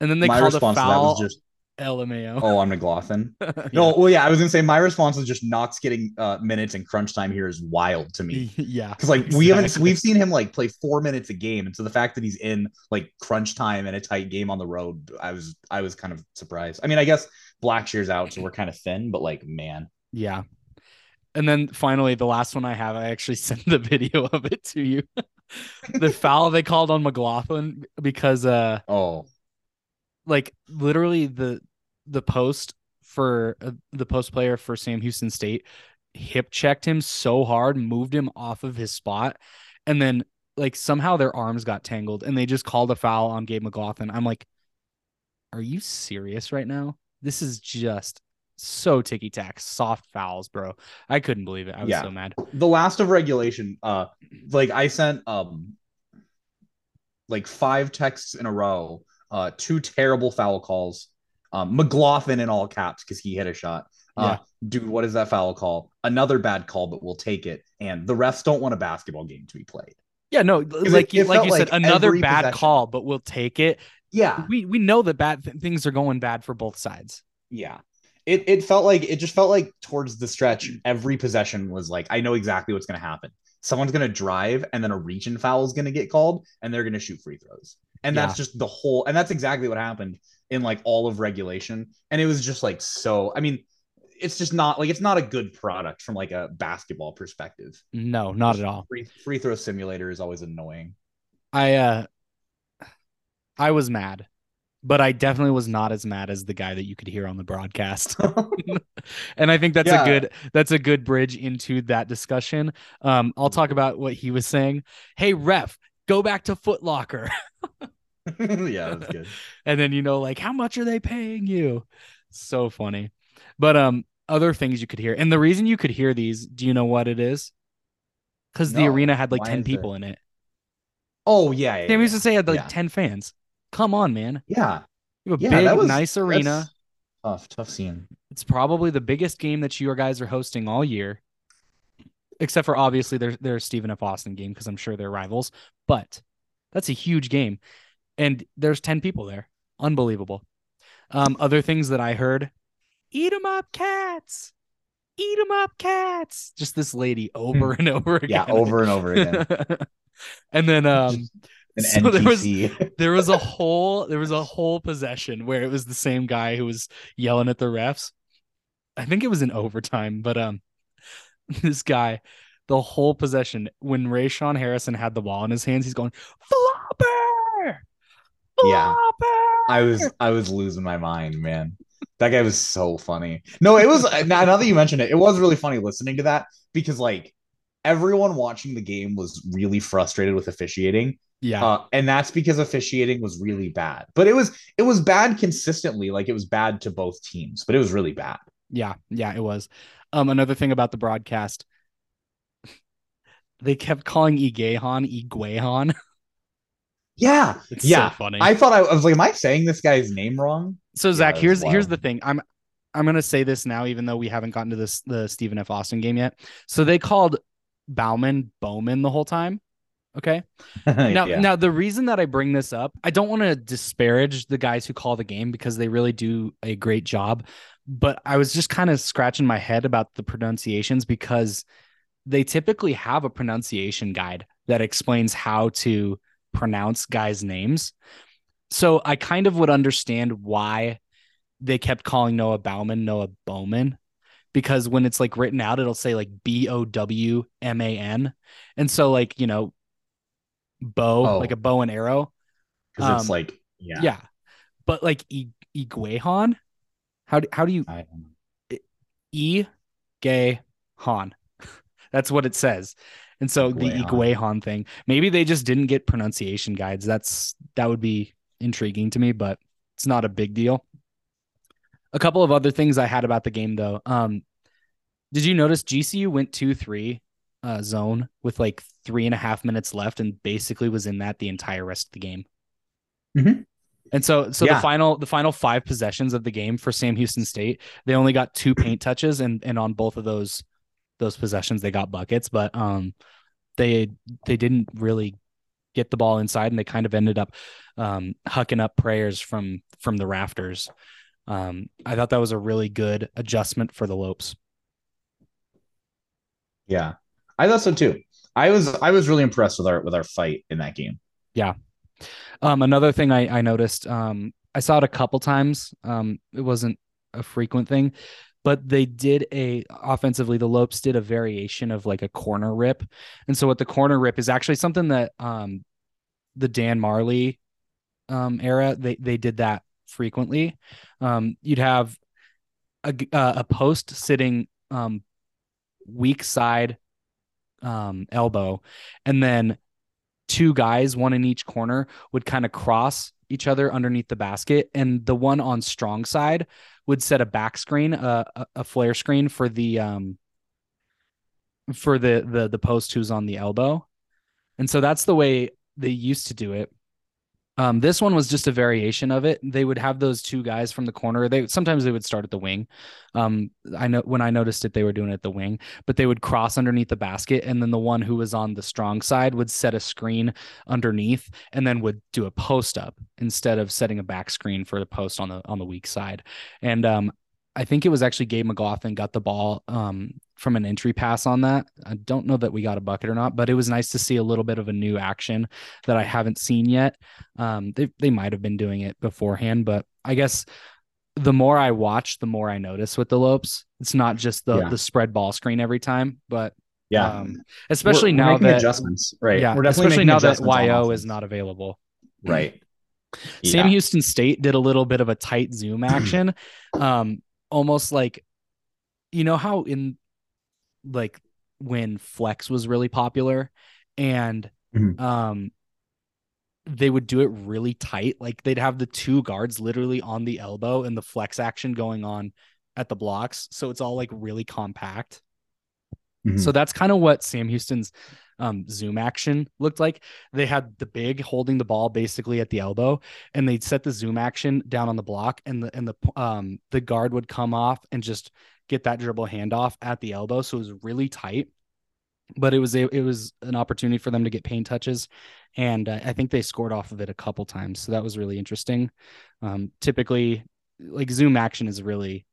And then they my called a response to that foul was just, LMAO. "Oh, I'm McGlothan." Yeah. No, well, yeah, I was gonna say my response was just Knox getting uh, minutes in crunch time here is wild to me. yeah. Because like we haven't we've seen him like play four minutes a game, and so the fact that he's in like crunch time and a tight game on the road, I was I was kind of surprised. I mean, I guess Blacksher's out, so we're kind of thin, but like man, Yeah. And then finally, the last one I have, I actually sent the video of it to you. the foul they called on McGlothan because uh oh like literally the the post for uh, the post player for Sam Houston State hip checked him so hard, moved him off of his spot, and then like somehow their arms got tangled and they just called a foul on Gabe McGlothan. I'm like, are you serious right now? This is just so ticky tack, soft fouls, bro. I couldn't believe it. I was Yeah. so mad. the last of regulation uh like i sent um like five texts in a row uh two terrible foul calls um McGlothan in all caps because he hit a shot uh dude what is that foul call another bad call but we'll take it and the refs don't want a basketball game to be played Yeah, no, like you like you said, like another bad possession- call, but we'll take it. yeah We we know that bad th- things are going bad for both sides. yeah it, it felt like it just felt like towards the stretch every possession was like i know exactly what's going to happen. Someone's going to drive and then a region foul is going to get called and they're going to shoot free throws. And that's just the whole and that's exactly what happened in like all of regulation. And it was just like so i mean it's just not like it's not a good product from like a basketball perspective. No, not at all. free, free throw simulator is always annoying. I uh I was mad, but I definitely was not as mad as the guy that you could hear on the broadcast. and I think that's Yeah. a good that's a good bridge into that discussion. Um I'll talk about what he was saying. Hey ref, go back to Foot Locker. yeah that's good and then you know like how much are they paying you? So funny. But um other things you could hear. And the reason you could hear these, do you know what it is? Cuz the arena had like Why 10 is there- people in it. oh yeah yeah, Sam yeah. used to say it had like Yeah. 10 fans. Come on, man. yeah You have a yeah big, was nice arena. tough tough scene It's probably the biggest game that you guys are hosting all year, except for obviously their their Stephen F. Austin game because I'm sure they're rivals. But that's a huge game, and there's ten people there. Unbelievable. Um, other things that I heard: eat eat 'em up, cats. Eat Eat 'em up, cats. Just this lady over and over again. yeah over and over again and then um, So there was there was a whole there was a whole possession where it was the same guy who was yelling at the refs. I think it was in overtime, but um this guy, the whole possession, when Rayshon Harrison had the ball in his hands, he's going, Flopper! Yeah. Flopper! I was I was losing my mind, man. That guy was so funny. No, it was now, now that you mentioned it, it was really funny listening to that because like everyone watching the game was really frustrated with officiating. Yeah. Uh, and that's because officiating was really bad. But it was it was bad consistently. Like it was bad to both teams, but it was really bad. Yeah, yeah, it was. Um, another thing about the broadcast, they kept calling Iguehan Iguehan. Yeah. It's yeah. so funny. I thought I, I was like, am I saying this guy's name wrong? So Zach, that's here's here's the thing. I'm I'm gonna say this now, even though we haven't gotten to this the Stephen F. Austin game yet. So they called Baumann Bowman the whole time. Okay. Now, yeah. now the reason that I bring this up, I don't want to disparage the guys who call the game because they really do a great job. But I was just kind of scratching my head about the pronunciations because they typically have a pronunciation guide that explains how to pronounce guys' names. So I kind of would understand why they kept calling Noah Baumann Noah Bowman because when it's like written out, it'll say like B O W M A N. And so, like, you know, bow, Oh. like a bow and arrow. Because um, it's like, yeah. Yeah. But like I- Iguehan, how do, how do you I don't know. E gay Han? That's what it says. And so the Iguehan. Iguehan thing, maybe they just didn't get pronunciation guides. That's that would be intriguing to me, but it's not a big deal. A couple of other things I had about the game though. Um, did you notice GCU went two three uh, zone with like three and a half minutes left and basically was in that the entire rest of the game. Mhm. And so, so Yeah. the final, the final five possessions of the game for Sam Houston State, they only got two paint touches, and and on both of those, those possessions they got buckets, but um, they they didn't really get the ball inside, and they kind of ended up um hucking up prayers from from the rafters. Um, I thought that was a really good adjustment for the Lopes. Yeah. I thought so too. I was I was really impressed with our with our fight in that game. Yeah. Um, another thing I, I noticed, um, I saw it a couple times. Um, it wasn't a frequent thing, but they did a offensively. The Lopes did a variation of like a corner rip, and so what the corner rip is actually something that um, the Dan Majerle um, era they they did that frequently. Um, you'd have a uh, a post sitting um, weak side um, elbow, and then two guys, one in each corner, would kind of cross each other underneath the basket, and the one on strong side would set a back screen, uh, a, a flare screen for the um for the the the post who's on the elbow, and so that's the way they used to do it. Um, this one was just a variation of it. They would have those two guys from the corner. They sometimes they would start at the wing. Um, I know when I noticed it, they were doing it at the wing, but they would cross underneath the basket, and then the one who was on the strong side would set a screen underneath, and then would do a post up instead of setting a back screen for the post on the on the weak side. And um, I think it was actually Gabe McGlothan got the ball um, from an entry pass on that. I don't know that we got a bucket or not, but it was nice to see a little bit of a new action that I haven't seen yet. Um, they they might have been doing it beforehand, but I guess the more I watch, the more I notice with the Lopes. It's not just the Yeah. the spread ball screen every time, but Yeah. um, especially We're- we're now that adjustments, right? yeah, We're especially now that YO is not available. right. Sam Houston State did a little bit of a tight zoom action, um, almost like you know how in like when flex was really popular and Mhm. um they would do it really tight like they'd have the two guards literally on the elbow and the flex action going on at the blocks so it's all like really compact Mhm. so that's kind of what Sam Houston's um, zoom action looked like. They had the big holding the ball basically at the elbow, and they'd set the zoom action down on the block, and the and the um the guard would come off and just get that dribble handoff at the elbow. So it was really tight, but it was a, it was an opportunity for them to get paint touches, and uh, I think they scored off of it a couple times. So that was really interesting. Um, typically, like zoom action is really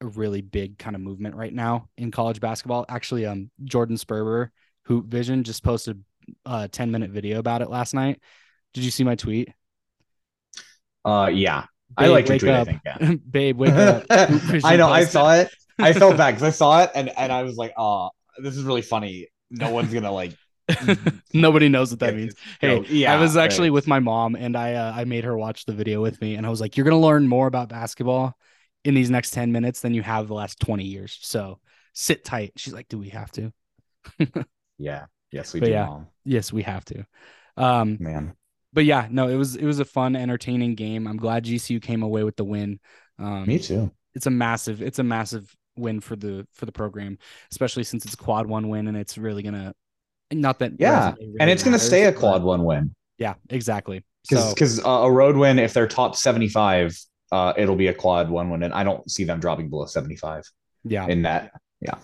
a really big kind of movement right now in college basketball. Actually, um, Jordan Sperber, Hoop Vision, just posted a 10 minute video about it last night. Did you see my tweet? Uh, yeah. I Babe, like your wake tweet. I up. think. Yeah. Babe, wake up. I know. I saw it. I felt bad because I saw it and and I was like, oh, this is really funny. No one's gonna like. Nobody knows what that means. Hey, joke. yeah, I was actually right. with my mom and I uh, I made her watch the video with me and I was like, you're gonna learn more about basketball in these next 10 minutes than you have the last 20 years. So sit tight. She's like, do we have to? Yeah. Yes, we But do. yeah. Mom. Yes, we have to. Um, Man. but yeah, no, it was it was a fun, entertaining game. I'm glad GCU came away with the win. Um, Me too. It's a massive, it's a massive win for the for the program, especially since it's quad one win, and it's really gonna not that Yeah, really and it's gonna stay a quad one win Yeah, exactly. because So because uh, a road win if they're top seventy five, uh, it'll be a quad one win, and I don't see them dropping below seventy five yeah, in that. yeah,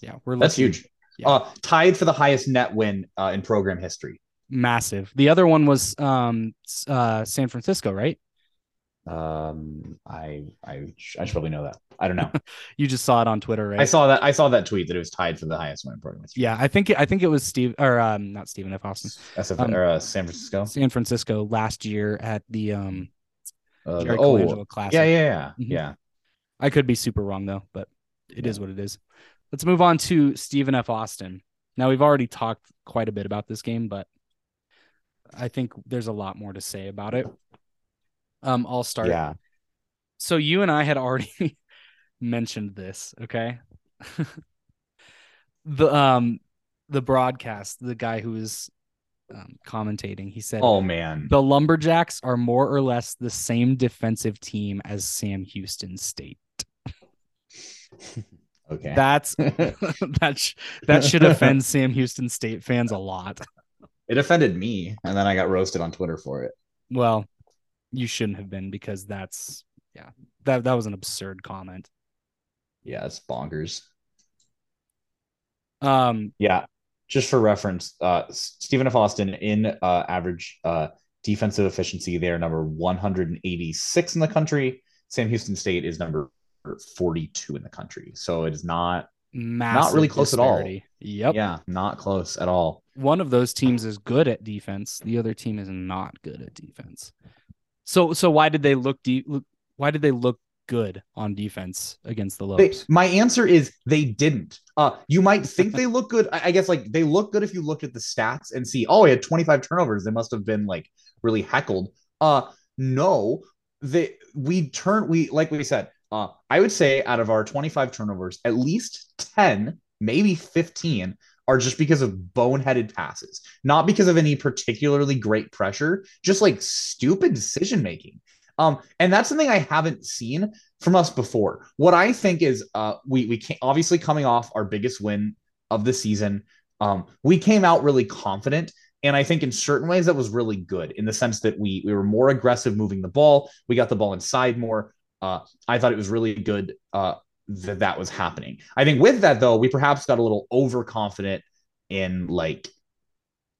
yeah we're That's huge. Yeah. Uh, tied for the highest net win uh, in program history. Massive. The other one was um uh San Francisco, right? Um, I I I should probably know that. I don't know. You just saw it on Twitter, right? I saw that I saw that tweet that it was tied for the highest win in program history. Yeah, I think I think it was Steve or um not Stephen F. Austin, SF Um, or uh, San Francisco. San Francisco last year at the um Uh, Jerry oh, Colangelo Classic. yeah, yeah, yeah, Mhm. yeah. I could be super wrong though, but it is Yeah. what it is. Let's move on to Stephen F. Austin. Now we've already talked quite a bit about this game, but I think there's a lot more to say about it. Um, I'll start. Yeah. So you and I had already mentioned this, okay? the um the broadcast, the guy who was um, commentating, he said Oh man. the Lumberjacks are more or less the same defensive team as Sam Houston State. Okay. That's that that should offend Sam Houston State fans a lot. it offended me, and then I got roasted on Twitter for it. Well, you shouldn't have been because that's yeah that that was an absurd comment. Yeah, it's bonkers. Um, Yeah. Just for reference, uh, Stephen F. Austin in uh, average uh, defensive efficiency, they are number 186 in the country. Sam Houston State is number 42 in the country. So it is not, massive really close at all. Yep. yeah, not close at all. One of those teams is good at defense. The other team is not good at defense. So so why did they look deep? Why did they look good on defense against the They, my answer is they didn't. Uh, you might think they look good. I, I guess like they look good if you looked at the stats and see, oh, he had 25 turnovers. They must have been like really heckled. Uh, no, they we turn we like we said. Uh, I would say out of our 25 turnovers, at least 10, maybe 15 are just because of boneheaded passes, not because of any particularly great pressure, just like stupid decision making. Um, and that's something I haven't seen from us before. What I think is, uh, we we came, obviously coming off our biggest win of the season. Um, we came out really confident, and I think in certain ways that was really good in the sense that we we were more aggressive moving the ball. We got the ball inside more. Uh, I thought it was really good uh, that that was happening. I think with that though, we perhaps got a little overconfident in like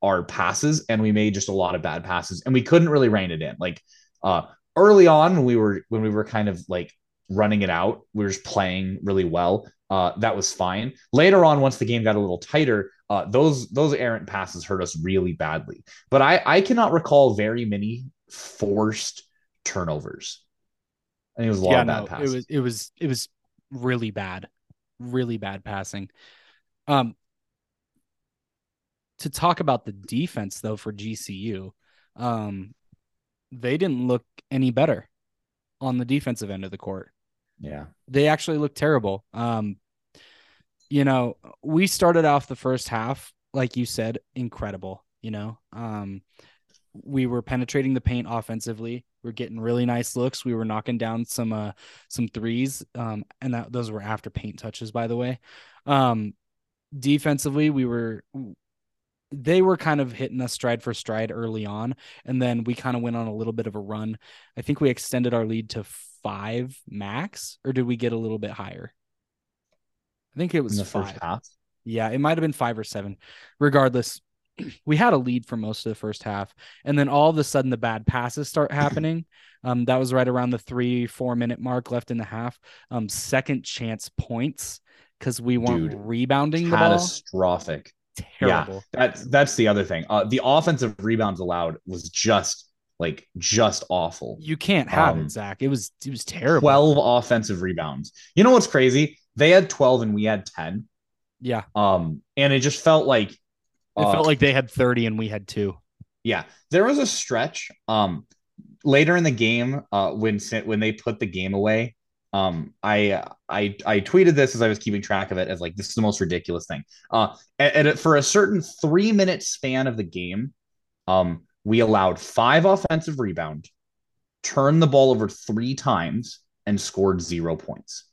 our passes, and we made just a lot of bad passes, and we couldn't really rein it in. Like uh, early on, when we were when we were kind of like running it out, we were just playing really well. Uh, that was fine. Later on, once the game got a little tighter, uh, those those errant passes hurt us really badly. But I I cannot recall very many forced turnovers. Think it was a lot yeah, of bad no, it was it was it was really bad, really bad passing. Um, to talk about the defense though for GCU, um, they didn't look any better on the defensive end of the court. yeah. They actually looked terrible. Um, you know, we started off the first half, like you said, incredible. You know, um, we were penetrating the paint offensively. We are getting really nice looks. We were knocking down some uh some threes. Um, and that those were after paint touches, by the way. Um, defensively, we were they were kind of hitting us stride for stride early on, and then we kind of went on a little bit of a run. I think we extended our lead to five max, or did we get a little bit higher? I think it was the five. first half. Yeah, it might have been five or seven. Regardless, we had a lead for most of the first half, and then all of a sudden the bad passes start happening. Um, that was right around the three four minute mark left in the half. Um, second chance points because we weren't Dude, rebounding the ball. Catastrophic. Terrible. That's that's the other thing. Uh, the offensive rebounds allowed was just like just awful. You can't have Um, it, Zach. It was it was terrible. 12 offensive rebounds. You know what's crazy? They had 12 and we had 10. yeah, Um, and it just felt like it uh, felt like they had thirty and we had two. yeah, there was a stretch um later in the game uh when when they put the game away. Um, I I I tweeted this as I was keeping track of it as like this is the most ridiculous thing. Uh, and, and for a certain three minute span of the game, um, we allowed five offensive rebound, turned the ball over three times, and scored zero points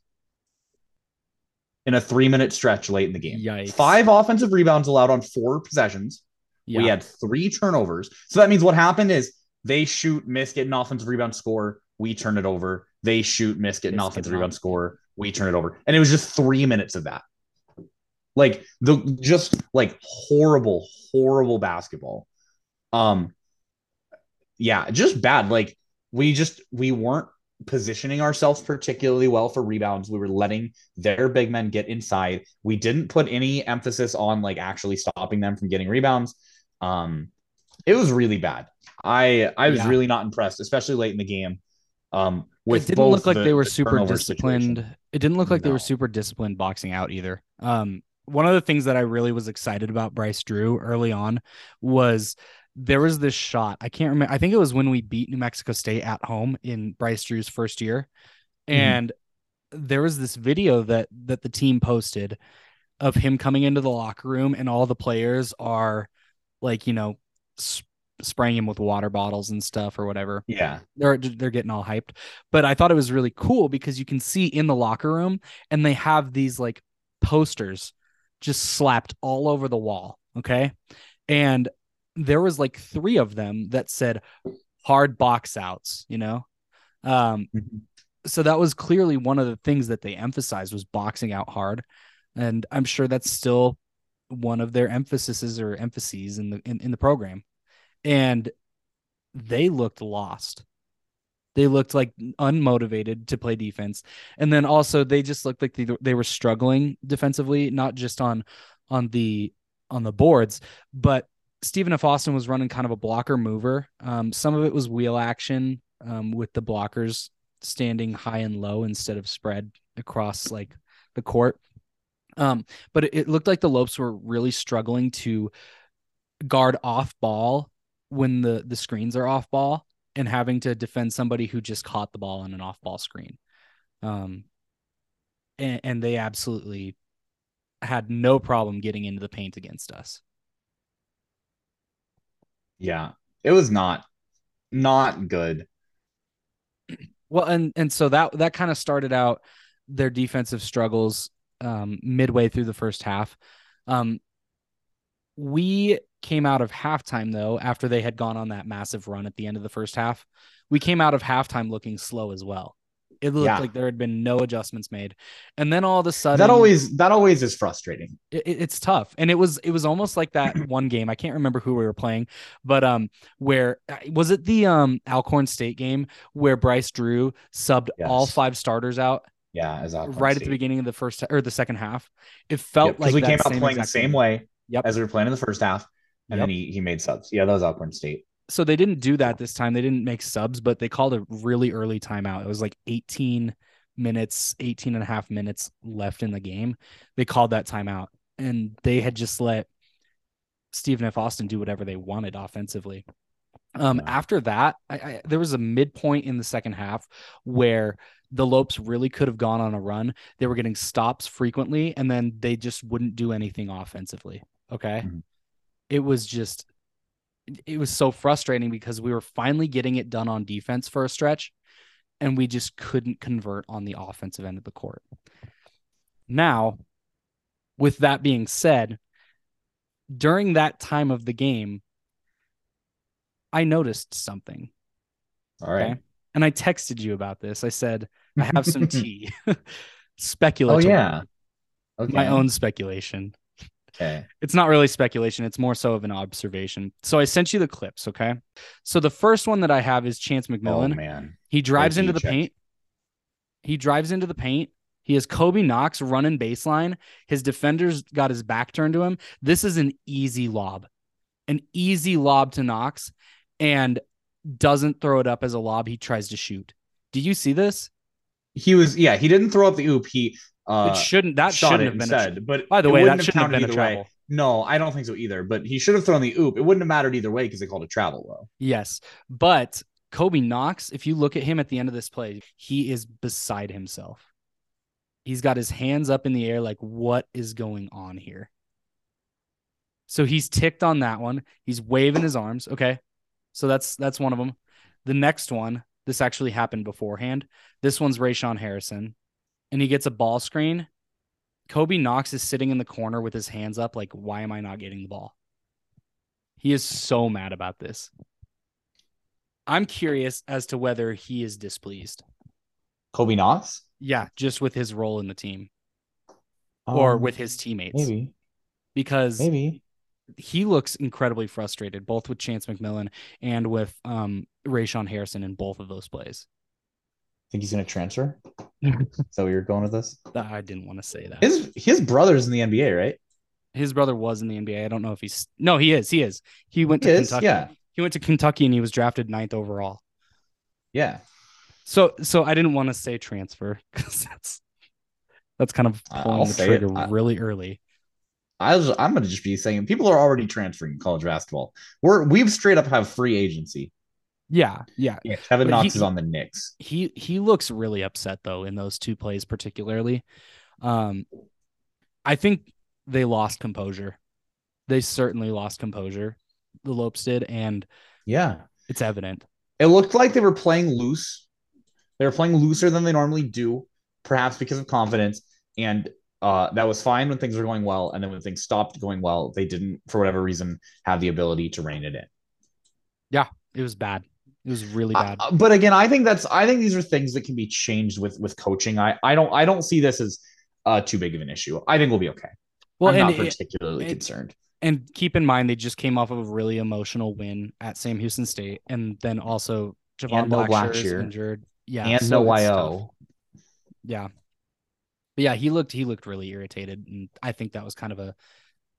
in a three minute stretch late in the game. Yikes. Five offensive rebounds allowed on four possessions. Yeah. We had three turnovers. So that means what happened is they shoot, miss, get an offensive rebound score. We turn it over. They shoot, miss, get an Miss, offensive rebound score. We turn it over. And it was just three minutes of that. Like the just like horrible, horrible basketball. Um yeah, just bad. Like we just we weren't positioning ourselves particularly well for rebounds. We were letting their big men get inside. We didn't put any emphasis on like actually stopping them from getting rebounds. Um, it was really bad. I I was Yeah. really not impressed, especially late in the game. Um, with it didn't look like the- they were the super disciplined. situation. It didn't look like they were super disciplined boxing out either. Um, one of the things that I really was excited about Bryce Drew early on was there was this shot. I can't remember. I think it was when we beat New Mexico State at home in Bryce Drew's first year, Mhm. and there was this video that that the team posted of him coming into the locker room, and all the players are like, you know, s- spraying him with water bottles and stuff or whatever Yeah, they're they're getting all hyped. But I thought it was really cool because you can see in the locker room and they have these like posters just slapped all over the wall, okay? And there was like 3 of them that said hard box outs, you know? Um Mhm. so that was clearly one of the things that they emphasized was boxing out hard. And I'm sure that's still one of their emphases or emphases in the in, in the program. And they looked lost. They looked like unmotivated to play defense. And then also they just looked like they, they were struggling defensively, not just on on the on the boards, but Stephen F. Austin was running kind of a blocker mover. Um, some of it was wheel action um, with the blockers standing high and low instead of spread across like the court. Um, but it, it looked like the Lopes were really struggling to guard off ball when the the screens are off ball and having to defend somebody who just caught the ball on an off ball screen. Um, and, and they absolutely had no problem getting into the paint against us. Yeah. It was not not good. Well, and and so that that kind of started out their defensive struggles um, midway through the first half. Um, we came out of halftime though after they had gone on that massive run at the end of the first half. We came out of halftime looking slow as well. It looked Yeah. like there had been no adjustments made, and then all of a sudden That always that always is frustrating. it, it- it's tough and it was it was almost like that one game i can't remember who we were playing but um where uh, was it the um alcorn state game where bryce drew subbed all five starters out Yeah, as Alcorn right at the beginning of the first or the second half it felt Yep, like we came out playing the same game. way Yep. as we were playing in the first half, and Yep. then he he made subs. Yeah, that was Alcorn State. So they didn't do that this time. They didn't make subs but they called a really early timeout. It was like 18 minutes 18 and a half minutes left in the game. They called that timeout and they had just let stephen f. Austin do whatever they wanted offensively. Um after that I, I there was a midpoint in the second half where the lopes really could have gone on a run. They were getting stops frequently and then they just wouldn't do anything offensively okay? Mhm. it was just it was so frustrating because we were finally getting it done on defense for a stretch and we just couldn't convert on the offensive end of the court. Now, with that being said, during that time of the game, I noticed something All right. Okay. and I texted you about this. I said, I have some tea. Speculative. Oh yeah. Okay. My own speculation. Okay. It's not really speculation. It's more so of an observation. So I sent you the clips. Okay. So the first one that I have is Chance Oh McMillian. man. He drives into the paint. He drives into the paint. He has Kobe Knox running baseline. His defender's got his back turned to him. This is an easy lob, an easy lob to Knox, and doesn't throw it up as a lob. He tries to shoot. Do you see this? He was yeah. He didn't throw up the oop. He uh it shouldn't. That shouldn't have been. A, instead. but by the way, that shouldn't have been a either way. travel. No, I don't think so either. But he should have thrown the oop. It wouldn't have mattered either way because they called it travel though. Yes, but Kobe Knox, if you look at him at the end of this play, he is beside himself. He's got his hands up in the air, like, what is going on here? So he's ticked on that one. He's waving his arms. Okay. So that's that's one of them. The next one, this actually happened beforehand. This one's Rayshon Harrison. And he gets a ball screen. Kobe Knox is sitting in the corner with his hands up, like, why am I not getting the ball? He is so mad about this. I'm curious as to whether he is displeased. Kobe Knox. Yeah, just with his role in the team. or Um, with his teammates maybe, because maybe. he looks incredibly frustrated, both with Chance McMillian and with um Rayshon Harrison in both of those plays. Think he's gonna transfer? Is that where you're going with this? I didn't want to say that. His his brother's in the NBA, right? His brother was in the NBA. I don't know if he's no, he is. He is. He went to is, Kentucky. yeah. He went to Kentucky and he was drafted ninth overall. Yeah. So so I didn't want to say transfer because that's that's kind of I'll pulling the say it. trigger I- really early. I was I'm gonna just be saying people are already transferring in college basketball. We're we've straight up have free agency. Yeah, yeah. Yeah, Kevin But Knox he- is on the Knicks. He he looks really upset though in those two plays particularly. Um I think they lost composure. They certainly lost composure. The Lopes did, and Yeah. it's evident. It looked like they were playing loose. They were playing looser than they normally do, perhaps because of confidence. And uh, that was fine when things were going well. And then when things stopped going well, they didn't, for whatever reason, have the ability to rein it in. Yeah, it was bad. It was really bad. Uh, but again, I think that's I think these are things that can be changed with with coaching. I I don't I don't see this as uh too big of an issue. I think we'll be okay. well, I'm not particularly it- concerned. and keep in mind they just came off of a really emotional win at Sam Houston State, and then also Jovan And no Blacksher Blacksher. injured. Yeah, and so no. YO. Yeah, but yeah, he looked he looked really irritated, and I think that was kind of a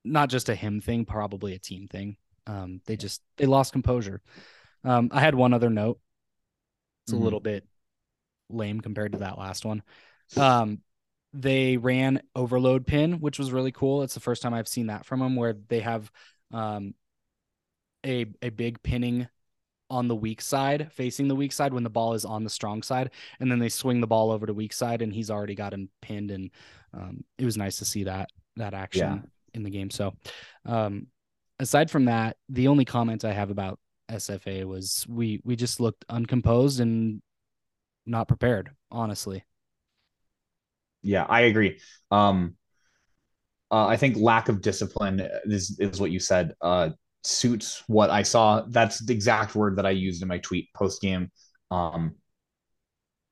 not just a him thing, probably a team thing. Um, they just they lost composure. Um, I had one other note. It's Mhm. a little bit lame compared to that last one. Um, they ran overload pin, which was really cool. It's the first time I've seen that from them, where they have um, a a big pinning on the weak side, facing the weak side when the ball is on the strong side, and then they swing the ball over to weak side, and he's already got him pinned, and um, it was nice to see that that action Yeah. in the game. So, um, aside from that, the only comment I have about SFA was we we just looked uncomposed and not prepared, honestly. Yeah, I agree. Um, uh, I think lack of discipline is is what you said. Uh, suits what I saw. That's the exact word that I used in my tweet post game. Um,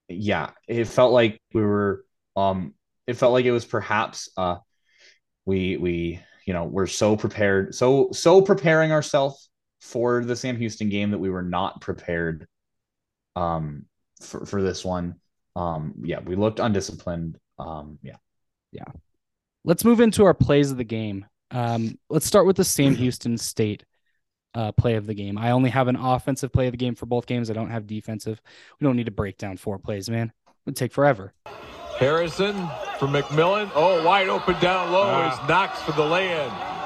yeah, it felt like we were. Um, it felt like it was perhaps. Uh, we we you know we're so prepared, so so preparing ourselves for the Sam Houston game that we were not prepared. Um, for for this one. Um, yeah, we looked undisciplined. Um, yeah. Let's move into our plays of the game. Um, let's start with the Sam Houston State uh, play of the game. I only have an offensive play of the game for both games. I don't have defensive. We don't need to break down four plays, man. It would take forever. Harrison for McMillian. Oh, wide open down low is Knox for the lay-in.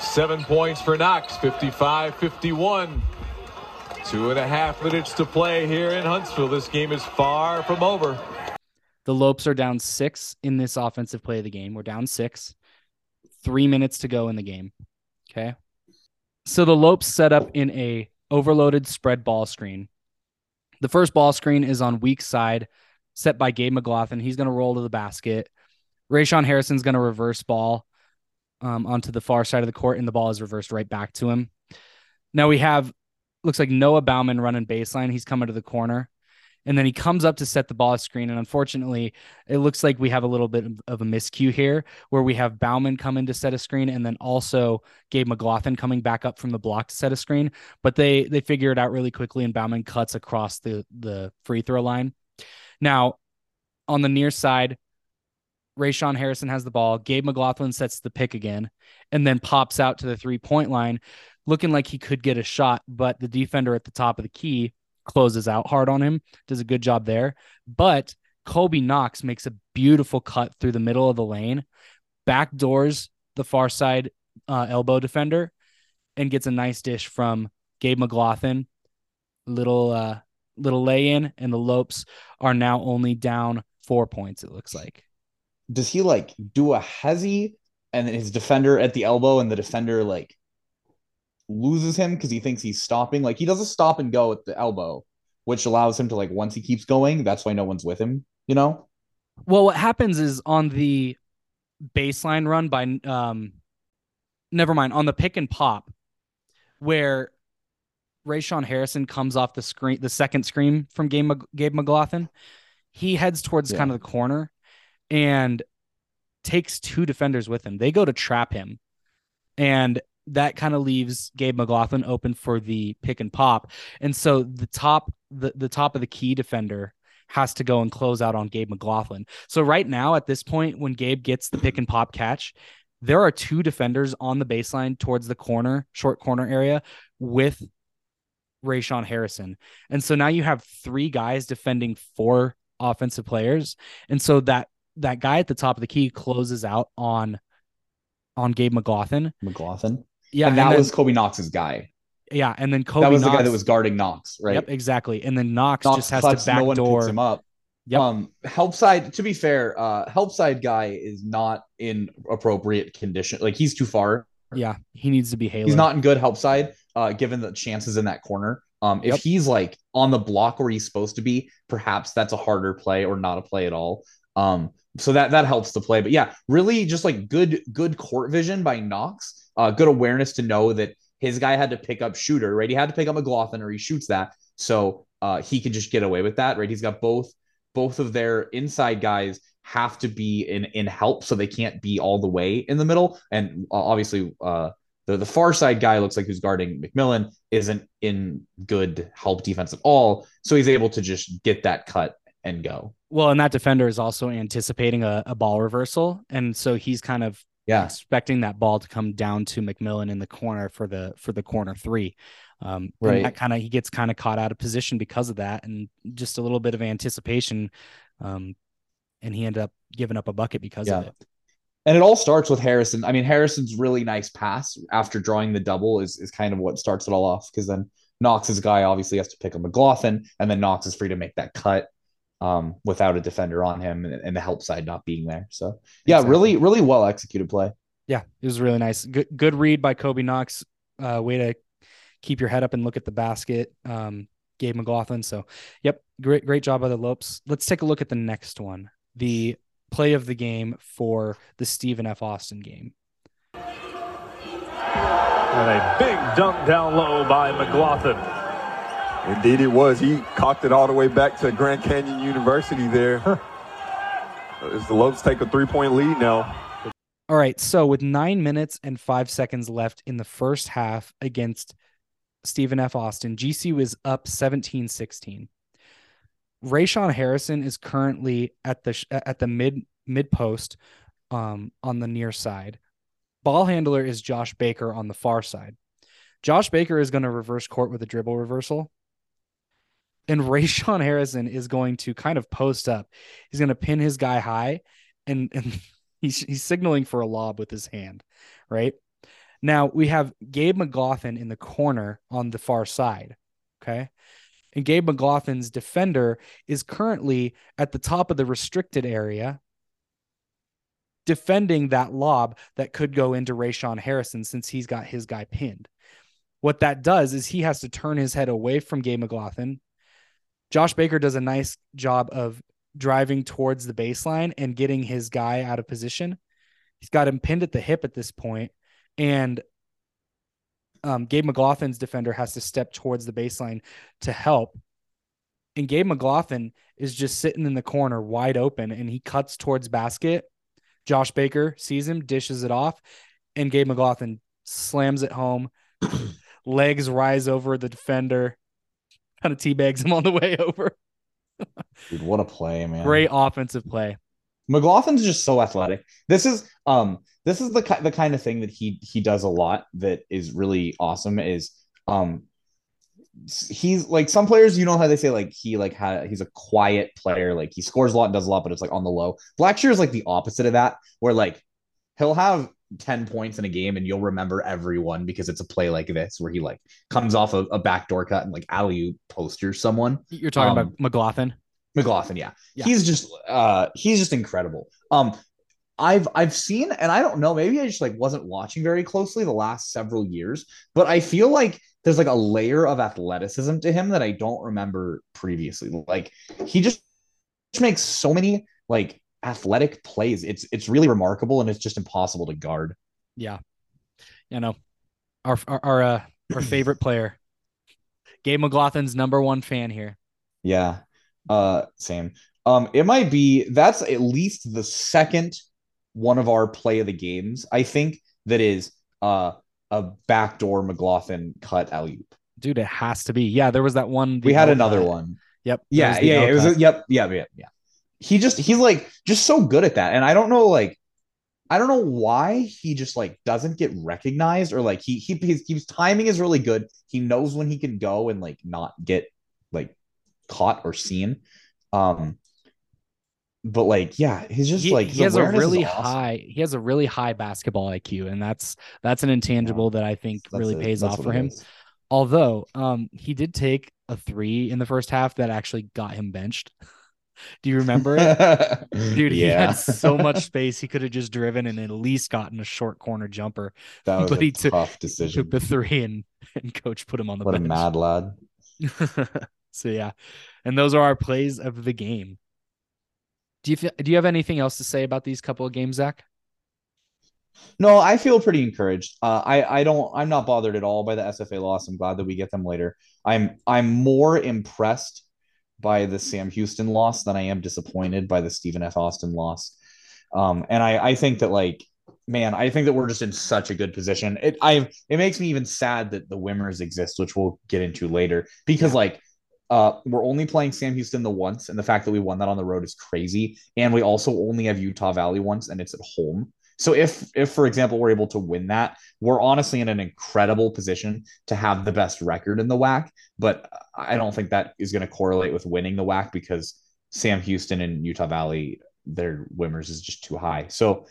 Seven points for Knox, 55-51. Two and a half minutes to play here in Huntsville. This game is far from over. The Lopes are down six in this offensive play of the game. We're down six. Three minutes to go in the game. Okay. So the Lopes set up in a overloaded spread ball screen. The first ball screen is on weak side, set by Gabe McGlothan. He's going to roll to the basket. Rayshon Harrison's going to reverse ball um, onto the far side of the court, and the ball is reversed right back to him. Now we have looks like Noah Baumann running baseline. He's coming to the corner. And then he comes up to set the ball screen. And unfortunately, it looks like we have a little bit of- a miscue here where we have Baumann coming to set a screen and then also Gabe McGlothan coming back up from the block to set a screen. But they they figure it out really quickly and Baumann cuts across the the free throw line. Now, on the near side, Rayshon Harrison has the ball. Gabe McGlothan sets the pick again and then pops out to the three point line, looking like he could get a shot, but the defender at the top of the key closes out hard on him, does a good job there. But Kobe Knox makes a beautiful cut through the middle of the lane, backdoors the far side uh, elbow defender, and gets a nice dish from Gabe McGlothan. Little uh, little lay in, and the Lopes are now only down four points. It looks like. Does he like do a hezzy and then his defender at the elbow and the defender like loses him because he thinks he's stopping? Like he does a stop and go at the elbow, which allows him to like once he keeps going, that's why no one's with him, you know? Well, what happens is on the baseline run by um never mind, on the pick and pop where Rayshon Harrison comes off the screen the second screen from Gabe, Gabe McGlothan, he heads towards Yeah. kind of the corner and takes two defenders with him. They go to trap him. And that kind of leaves Gabe McGlothan open for the pick and pop. And so the top the, the top of the key defender has to go and close out on Gabe McGlothan. So right now at this point when Gabe gets the pick and pop catch, there are two defenders on the baseline towards the corner, short corner area with Rayshon Harrison. And so now you have three guys defending four offensive players. And so that that guy at the top of the key closes out on on Gabe McGlothan. McGlothan. Yeah, and that then, was Kobe Knox's guy. yeah, and then Kobe that was Knox, the guy that was guarding Knox, right? Yep, exactly. And then Knox, Knox just has cuts, to no one backdoor. picks him up. Yep. Um, help side. To be fair, uh, help side guy is not in appropriate condition. Like he's too far. yeah, he needs to be Halo. He's not in good help side. Uh, given the chances in that corner. Um, if Yep. he's like on the block where he's supposed to be, perhaps that's a harder play or not a play at all. Um, so that that helps the play. But yeah, really just like good good court vision by Knox. Uh, good awareness to know that his guy had to pick up shooter, right? He had to pick up McGlothan or he shoots that. So uh, he can just get away with that, right? He's got both both of their inside guys have to be in in help, so they can't be all the way in the middle. And uh, obviously, uh, the the far side guy looks like who's guarding McMillian isn't in good help defense at all, so he's able to just get that cut and go. well, and that defender is also anticipating a, a ball reversal, and so he's kind of Yeah, expecting that ball to come down to McMillian in the corner for the for the corner three. Um, Right. And that kind of he gets kind of caught out of position because of that, and just a little bit of anticipation. Um, and he ended up giving up a bucket because of it. and it all starts with Harrison. I mean, Harrison's really nice pass after drawing the double is is kind of what starts it all off because then Knox's guy obviously has to pick up McGlothan, and then Knox is free to make that cut um, without a defender on him and, and the help side not being there. So yeah, Exactly. really, really well executed play. Yeah, it was really nice. Good good read by Kobe Knox. Uh, way to keep your head up and look at the basket. Um, Gabe McGlothan. So, yep, great great job by the Lopes. Let's take a look at the next one. The play of the game for the Stephen F. Austin game. And a big dunk down low by McGlothan. Indeed, it was. He cocked it all the way back to Grand Canyon University there. As the Lopes take a three point lead now. All right. So with nine minutes and five seconds left in the first half against Stephen F. Austin, GC was up 17 16. Rayshon Harrison is currently at the sh- at the mid mid post um, on the near side. Ball handler is Josh Baker on the far side. Josh Baker is going to reverse court with a dribble reversal. And Rayshon Harrison is going to kind of post up. He's going to pin his guy high and, and he's, he's signaling for a lob with his hand, right? Now we have Gabe McGlothan in the corner on the far side. Okay. And Gabe McGlothan's defender is currently at the top of the restricted area defending that lob that could go into Rayshon Harrison since he's got his guy pinned. What that does is he has to turn his head away from Gabe McGlothan. Josh Baker does a nice job of driving towards the baseline and getting his guy out of position. He's got him pinned at the hip at this point, and um, Gabe McGlothan's defender has to step towards the baseline to help. And Gabe McGlothan is just sitting in the corner wide open and he cuts towards basket. Josh Baker sees him, dishes it off, and Gabe McGlothan slams it home. Legs rise over the defender, kind of teabags him on the way over. Dude, what a play, man! Great offensive play. McGlothan's just so athletic. This is um this is the ki- the kind of thing that he he does a lot that is really awesome is um he's like some players you know how they say like he like ha- he's a quiet player like he scores a lot and does a lot but it's like on the low. Blacksher is like the opposite of that where like he'll have 10 points in a game and you'll remember everyone because it's a play like this where he like comes off a, a backdoor cut and like alley posters someone You're talking Um, about McGlothan. McGlothan, yeah. Yeah. He's just uh he's just incredible. Um I've I've seen and I don't know, maybe I just like wasn't watching very closely the last several years, but I feel like there's like a layer of athleticism to him that I don't remember previously. Like he just makes so many like athletic plays. It's it's really remarkable and it's just impossible to guard. Yeah. You know, our our our, uh, our favorite player, Gabe McGlothan's number one fan here. Yeah. Uh, same. Um, it might be that's at least the second one of our play of the games. I think that is uh a backdoor McGlothan cut alley oop. Dude, it has to be. Yeah, there was that one. We had another uh, one. Yep. Yeah, the yeah, it was. outcut. Yep, yeah, yeah, yeah. He just he's like just so good at that, and I don't know like. I don't know why he just like doesn't get recognized or like he he his, his timing is really good. He knows when he can go and like not get like caught or seen. Um but like yeah, he's just he, like he has a really awesome. high he has a really high basketball IQ and that's that's an intangible that I think That's really it. pays That's off for him. is. Although um he did take a 3 in the first half that actually got him benched. Do you remember it? Dude, he yeah, had so much space he could have just driven and at least gotten a short corner jumper. that was but a he took- tough Took decision. the 3 and and coach put him on the What a mad lad. so yeah. And those are our plays of the game. Do you feel, do you have anything else to say about these couple of games, Zach? No, I feel pretty encouraged. Uh, I I don't I'm not bothered at all by the SFA loss. I'm glad that we get them later. I'm I'm more impressed by the Sam Houston loss than I am disappointed by the Stephen F. Austin loss. Um, and I I think that like man, I think that we're just in such a good position. It I it makes me even sad that the Wimmers exist, which we'll get into later, because like uh, we're only playing Sam Houston the once, and the fact that we won that on the road is crazy. And we also only have Utah Valley once, and it's at home. So if if for example we're able to win that, we're honestly in an incredible position to have the best record in the WAC. But I don't think that is going to correlate with winning the WAC because Sam Houston and Utah Valley, their wimmers is just too high. So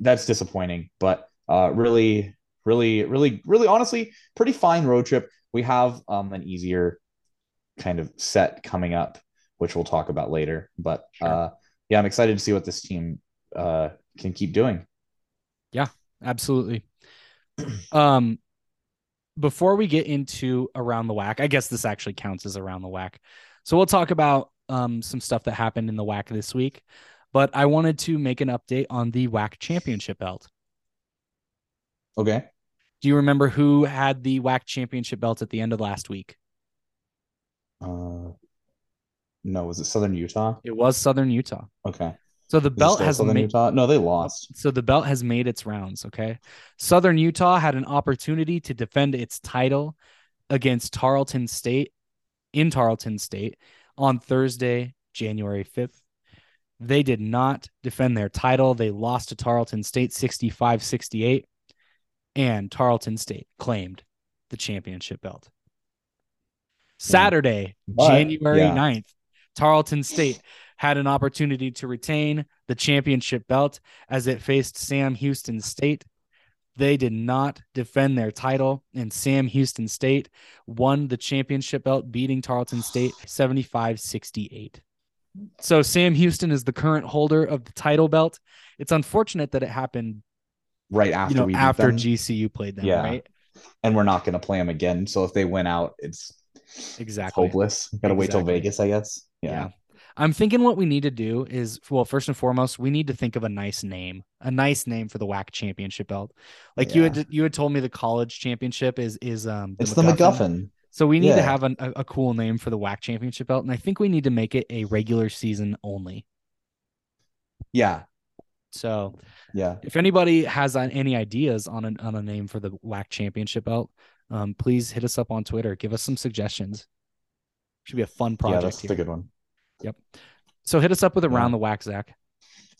that's disappointing. But uh, really, really, really, really, honestly, pretty fine road trip. We have um, an easier kind of set coming up, which we'll talk about later. But uh, yeah, I'm excited to see what this team uh, can keep doing. Yeah, absolutely. um, before we get into around the WAC, I guess this actually counts as around the WAC. So we'll talk about um some stuff that happened in the WAC this week. But I wanted to make an update on the WAC championship belt. Okay. Do you remember who had the WAC championship belt at the end of last week? Uh, no, was it Southern Utah? It was Southern Utah. Okay. So the belt has made Utah. No, they lost. so the belt has made its rounds. Okay. Southern Utah had an opportunity to defend its title against Tarleton State in Tarleton State on Thursday, January 5th. They did not defend their title. They lost to Tarleton State 65 68, and Tarleton State claimed the championship belt. Saturday, But, January yeah. 9th, Tarleton State had an opportunity to retain the championship belt as it faced Sam Houston State. They did not defend their title, and Sam Houston State won the championship belt, beating Tarleton State 75 68. So, Sam Houston is the current holder of the title belt. It's unfortunate that it happened, Right after you know, we after them. GCU played them, Yeah. right? and we're not going to play them again. So if they win out, it's Exactly. hopeless. Got to wait till Vegas, I guess. Yeah. Yeah. I'm thinking what we need to do is, well, first and foremost, we need to think of a nice name, a nice name for the WAC championship belt. Like you had, you had told me the college championship is is um It's the MacGuffin. So we need to have an, a, a cool name for the WAC championship belt, and I think we need to make it a regular season only. Yeah. So Yeah. if anybody has any ideas on a, on a name for the WAC championship belt, um, please hit us up on Twitter. Give us some suggestions. Should be a fun project. Yeah. That's here. the good one. So hit us up with around Yeah. the WAC, Zach.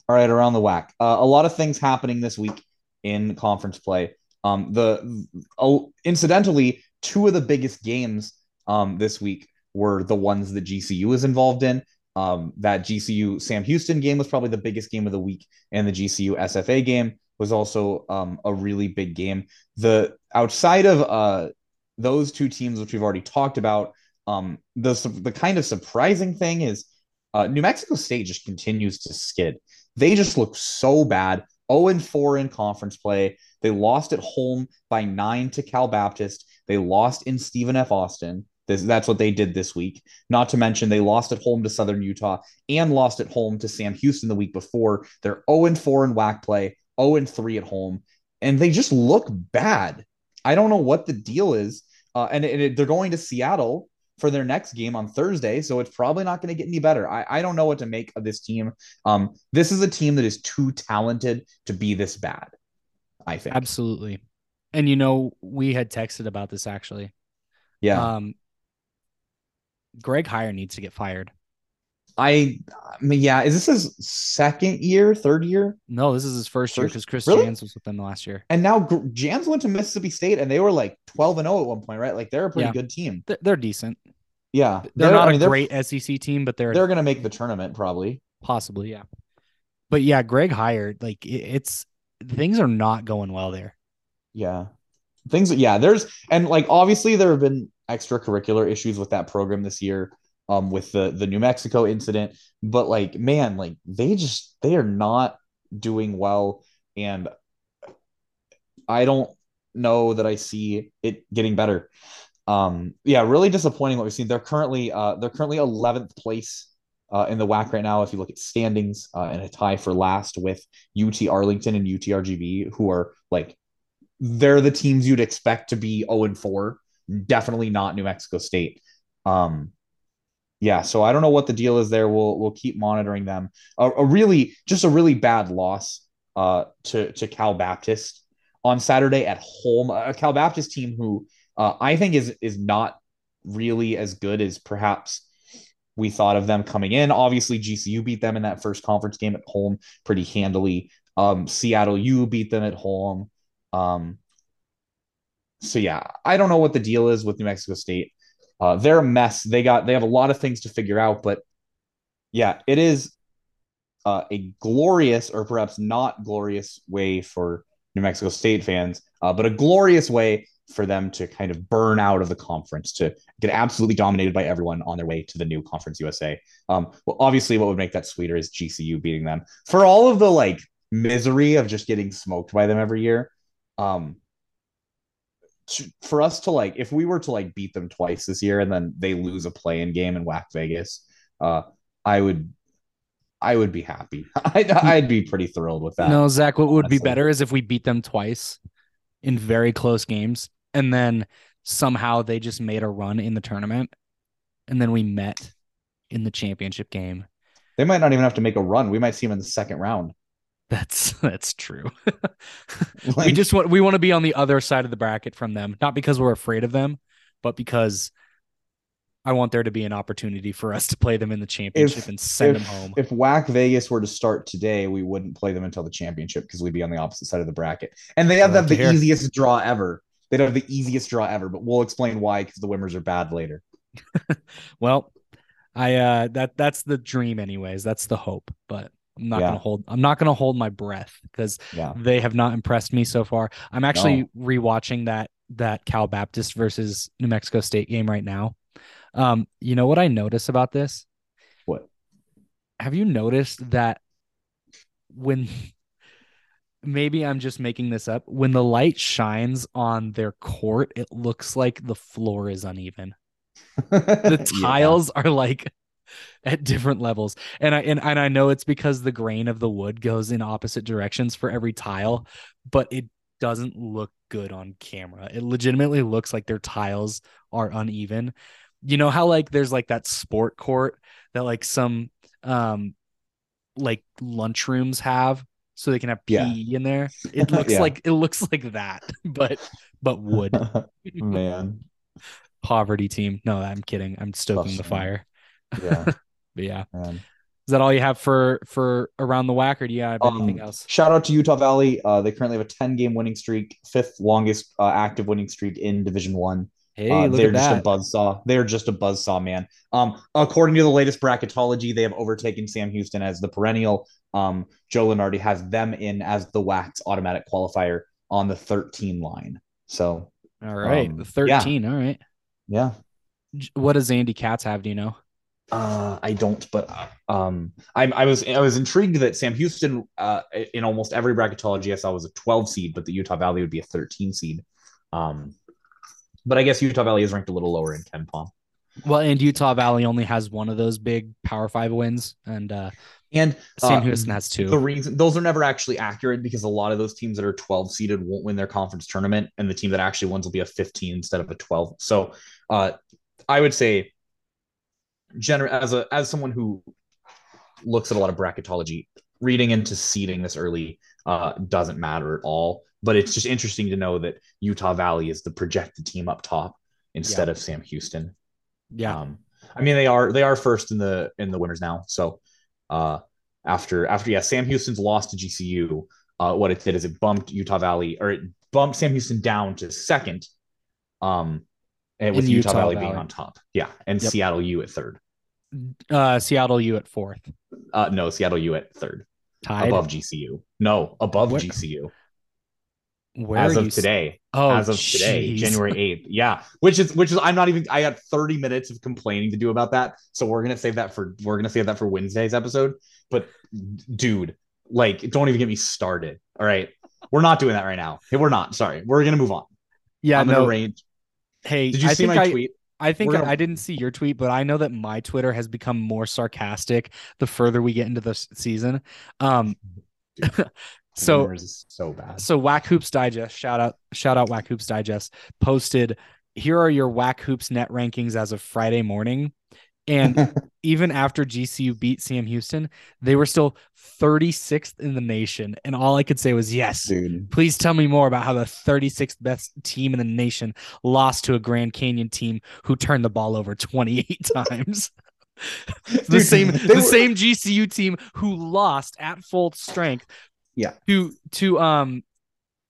All right, around the WAC. Uh, a lot of things happening this week in conference play. Um, the uh, incidentally, two of the biggest games um this week were the ones that GCU is involved in. Um, that GCU Sam Houston game was probably the biggest game of the week, and the GCU SFA game was also um a really big game. The outside of uh those two teams, which we've already talked about, um, the the kind of surprising thing is uh, New Mexico State just continues to skid. They just look so bad. 0 and 4 in conference play. They lost at home by nine to Cal Baptist. They lost in Stephen F. Austin. This, that's what they did this week. Not to mention, they lost at home to Southern Utah and lost at home to Sam Houston the week before. They're 0 and 4 in WAC play, 0 and 3 at home, and they just look bad. I don't know what the deal is. Uh, and and it, they're going to Seattle for their next game on Thursday. So it's probably not going to get any better. I, I don't know what to make of this team. Um, this is a team that is too talented to be this bad. I think Absolutely. And you know, we had texted about this actually. Yeah, Um Greg Heiar needs to get fired. I, I mean, yeah. Is this his second year, third year? No, this is his first year because Chris really? Jans was with them last year. And now Jans went to Mississippi State, and they were like twelve and zero at one point, right? Like they're a pretty Yeah. good team. They're, they're decent. Yeah, They're, not I mean, a they're- great SEC team, but they're, They're going to make the tournament probably. possibly, yeah. But yeah, Greg Heiar like it, it's things are not going well there. Yeah. Things yeah, there's and like obviously there have been extracurricular issues with that program this year um with the the New Mexico incident, but like man, like they just they are not doing well and I don't know that I see it getting better. Um yeah, really disappointing what we've seen. They're currently uh they're currently 11th place uh, in the WAC right now, if you look at standings, uh, and a tie for last with UT Arlington and UTRGV, who are like they're the teams you'd expect to be 0 and 4. Definitely not New Mexico State. Um, yeah, so I don't know what the deal is there. We'll we'll keep monitoring them. A, a really just a really bad loss uh, to to Cal Baptist on Saturday at home. A Cal Baptist team who uh, I think is is not really as good as perhaps we thought of them coming in. Obviously, GCU beat them in that first conference game at home pretty handily. Um, Seattle U beat them at home. Um, so yeah, I don't know what the deal is with New Mexico State. Uh, they're a mess. They got they have a lot of things to figure out, but yeah, it is uh, a glorious or perhaps not glorious way for New Mexico State fans, uh, but a glorious way for them to kind of burn out of the conference to get absolutely dominated by everyone on their way to the new Conference USA. Um, well, obviously, what would make that sweeter is GCU beating them for all of the like misery of just getting smoked by them every year. Um, to- for us to like, if we were to like beat them twice this year and then they lose a play-in game in WAC Vegas, uh, I would, I would be happy. I'd, I'd be pretty thrilled with that. No, Zach, what would be better is if we beat them twice in very close games and then somehow they just made a run in the tournament and then we met in the championship game. They might not even have to make a run. We might see them in the second round. That's that's true. we just want we want to be on the other side of the bracket from them, not because we're afraid of them, but because I want there to be an opportunity for us to play them in the championship and send if, them home. If WAC Vegas were to start today, we wouldn't play them until the championship because we'd be on the opposite side of the bracket. And they have, have the hear. easiest draw ever. They'd have the easiest draw ever, but we'll explain why because the Wimmers are bad later. Well, I uh that that's the dream anyways. That's the hope, but I'm not Yeah. gonna hold I'm not gonna hold my breath because Yeah. they have not impressed me so far. I'm actually rewatching that that Cal Baptist versus New Mexico State game right now. Um, you know what I notice about this? What? Have you noticed that when maybe I'm just making this up, when the light shines on their court, it looks like the floor is uneven the Yeah. tiles are like at different levels and i and, and i know it's because the grain of the wood goes in opposite directions for every tile but it doesn't look good on camera it legitimately looks like their tiles are uneven you know how like there's like that sport court that like some um like lunchrooms have so they can have Yeah. PE in there it looks Yeah. like it looks like that but but wood Man. poverty team. No, I'm kidding. I'm stoking the fire. Yeah. But yeah, Man. is that all you have for for around the WAC, or do you have anything Um, else? Shout out to Utah Valley. Uh, they currently have a 10 game winning streak, fifth longest uh, active winning streak in Division One. Hey, Uh, they're just a that. buzzsaw. They're just a buzzsaw, man. Um, according to the latest bracketology, they have overtaken Sam Houston as the perennial. Um, Joe Lunardi has them in as the WAC's automatic qualifier on the 13 line. So All right, um, the 13. All right. yeah, What does Andy Katz have? Do you know? Uh, I don't, but um, I, I was I was intrigued that Sam Houston uh, in almost every bracketology I saw was a 12 seed, but the Utah Valley would be a 13 seed. Um, but I guess Utah Valley is ranked a little lower in KenPom. Well, and Utah Valley only has one of those big Power Five wins, and uh, And Sam uh, Houston has two. The reason those are never actually accurate because a lot of those teams that are 12 seeded won't win their conference tournament, and the team that actually wins will be a 15 instead of a 12. So uh, I would say, gener- as a as someone who looks at a lot of bracketology, reading into seeding this early uh, doesn't matter at all. But it's just interesting to know that Utah Valley is the projected team up top instead of Sam Houston. Yeah. Um, I mean, they are they are first in the in the winners now. So uh, after after yeah, Sam Houston's lost to GCU. Uh, what it did is it bumped Utah Valley or it bumped Sam Houston down to second. Um, and with Utah, Utah Valley, Valley. being on top. Yeah, and Yep. Seattle U at third. Uh, Seattle U at fourth. Uh, no, Seattle U at third, Tied. above GCU. No, above Where- GCU Where as of today. Oh, as of today. January 8th. Yeah. Which is which is I'm not even I got 30 minutes of complaining to do about that. So we're gonna save that for we're gonna save that for Wednesday's episode. But dude, like don't even get me started. All right. We're not doing that right now. Hey, we're not. Sorry. We're gonna move on. Yeah, I'm no. gonna range. Hey, Did you I see think my I, tweet? I think I, gonna- I didn't see your tweet, but I know that my Twitter has become more sarcastic the further we get into the season. Um, so is so bad. so WAC Hoops Digest, shout out, shout out WAC Hoops Digest, posted here are your WAC Hoops net rankings as of Friday morning. And even after GCU beat Sam Houston, they were still 36th in the nation. And all I could say was yes. Dude. Please tell me more about how the 36th best team in the nation lost to a Grand Canyon team who turned the ball over 28 times. the Dude, same the were- same GCU team who lost at full strength Yeah. to to um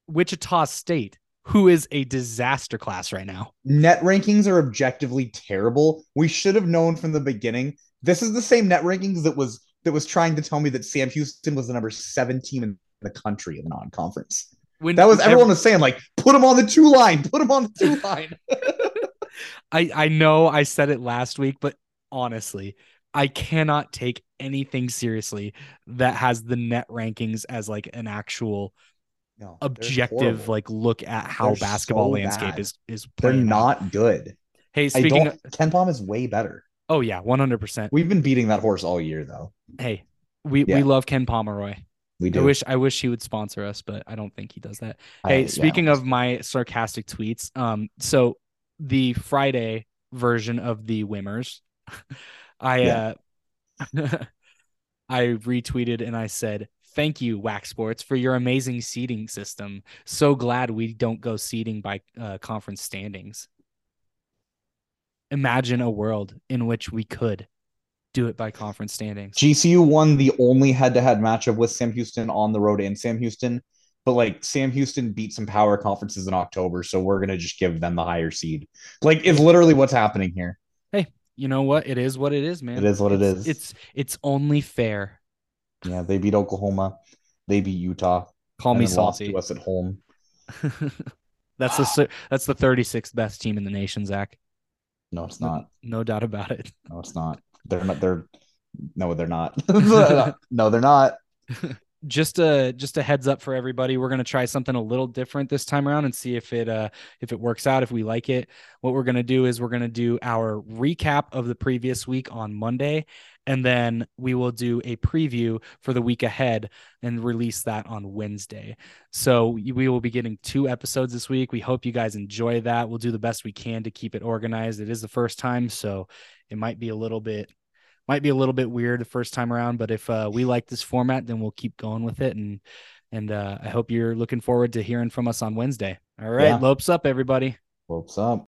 Wichita State, who is a disaster class right now. net rankings are objectively terrible. We should have known from the beginning. This is the same net rankings that was that was trying to tell me that Sam Houston was the number seven team in the country in the non-conference. When That was ev- everyone was saying like, put him on the two line, put him on the two line. I I know I said it last week, but honestly, I cannot take anything seriously that has the net rankings as like an actual No, objective like look at how They're basketball so landscape bad. is is they're playing out. not good. Hey, speaking of, KenPom is way better. oh yeah, 100%. We've been beating that horse all year, though. Hey, we Yeah. we love Ken Pomeroy. We do. I wish I wish he would sponsor us, but I don't think he does that. Hey, yeah. speaking of my sarcastic tweets, um, so the Friday version of the Wimmers, I uh, I retweeted and I said, "Thank you, WAC Sports, for your amazing seating system. So glad we don't go seating by uh, conference standings. Imagine a world in which we could do it by conference standings. GCU won the only head-to-head matchup with Sam Houston on the road in Sam Houston, but like Sam Houston beat some power conferences in October, so we're gonna just give them the higher seed. Like it's literally what's happening here. Hey, you know what? It is what it is, man. It is what it It's- It's it's only fair. Yeah, they beat Oklahoma, they beat Utah, Call me then lost salty. to us at home. that's the that's the 36th best team in the nation, Zach. No, it's not. No doubt about it. No, it's not. They're not. They're no, they're not. no, they're not. Just a just a heads up for everybody. We're gonna try something a little different this time around and see if it uh if it works out, if we like it. What we're gonna do is we're gonna do our recap of the previous week on Monday, and then we will do a preview for the week ahead and release that on Wednesday. So we will be getting two episodes this week. We hope you guys enjoy that. We'll do the best we can to keep it organized. It is the first time, so it might be a little bit might be a little bit weird the first time around, but if uh, we like this format, then we'll keep going with it. And and uh, I hope you're looking forward to hearing from us on Wednesday. All right, Yeah. lopes up, everybody. Lopes up?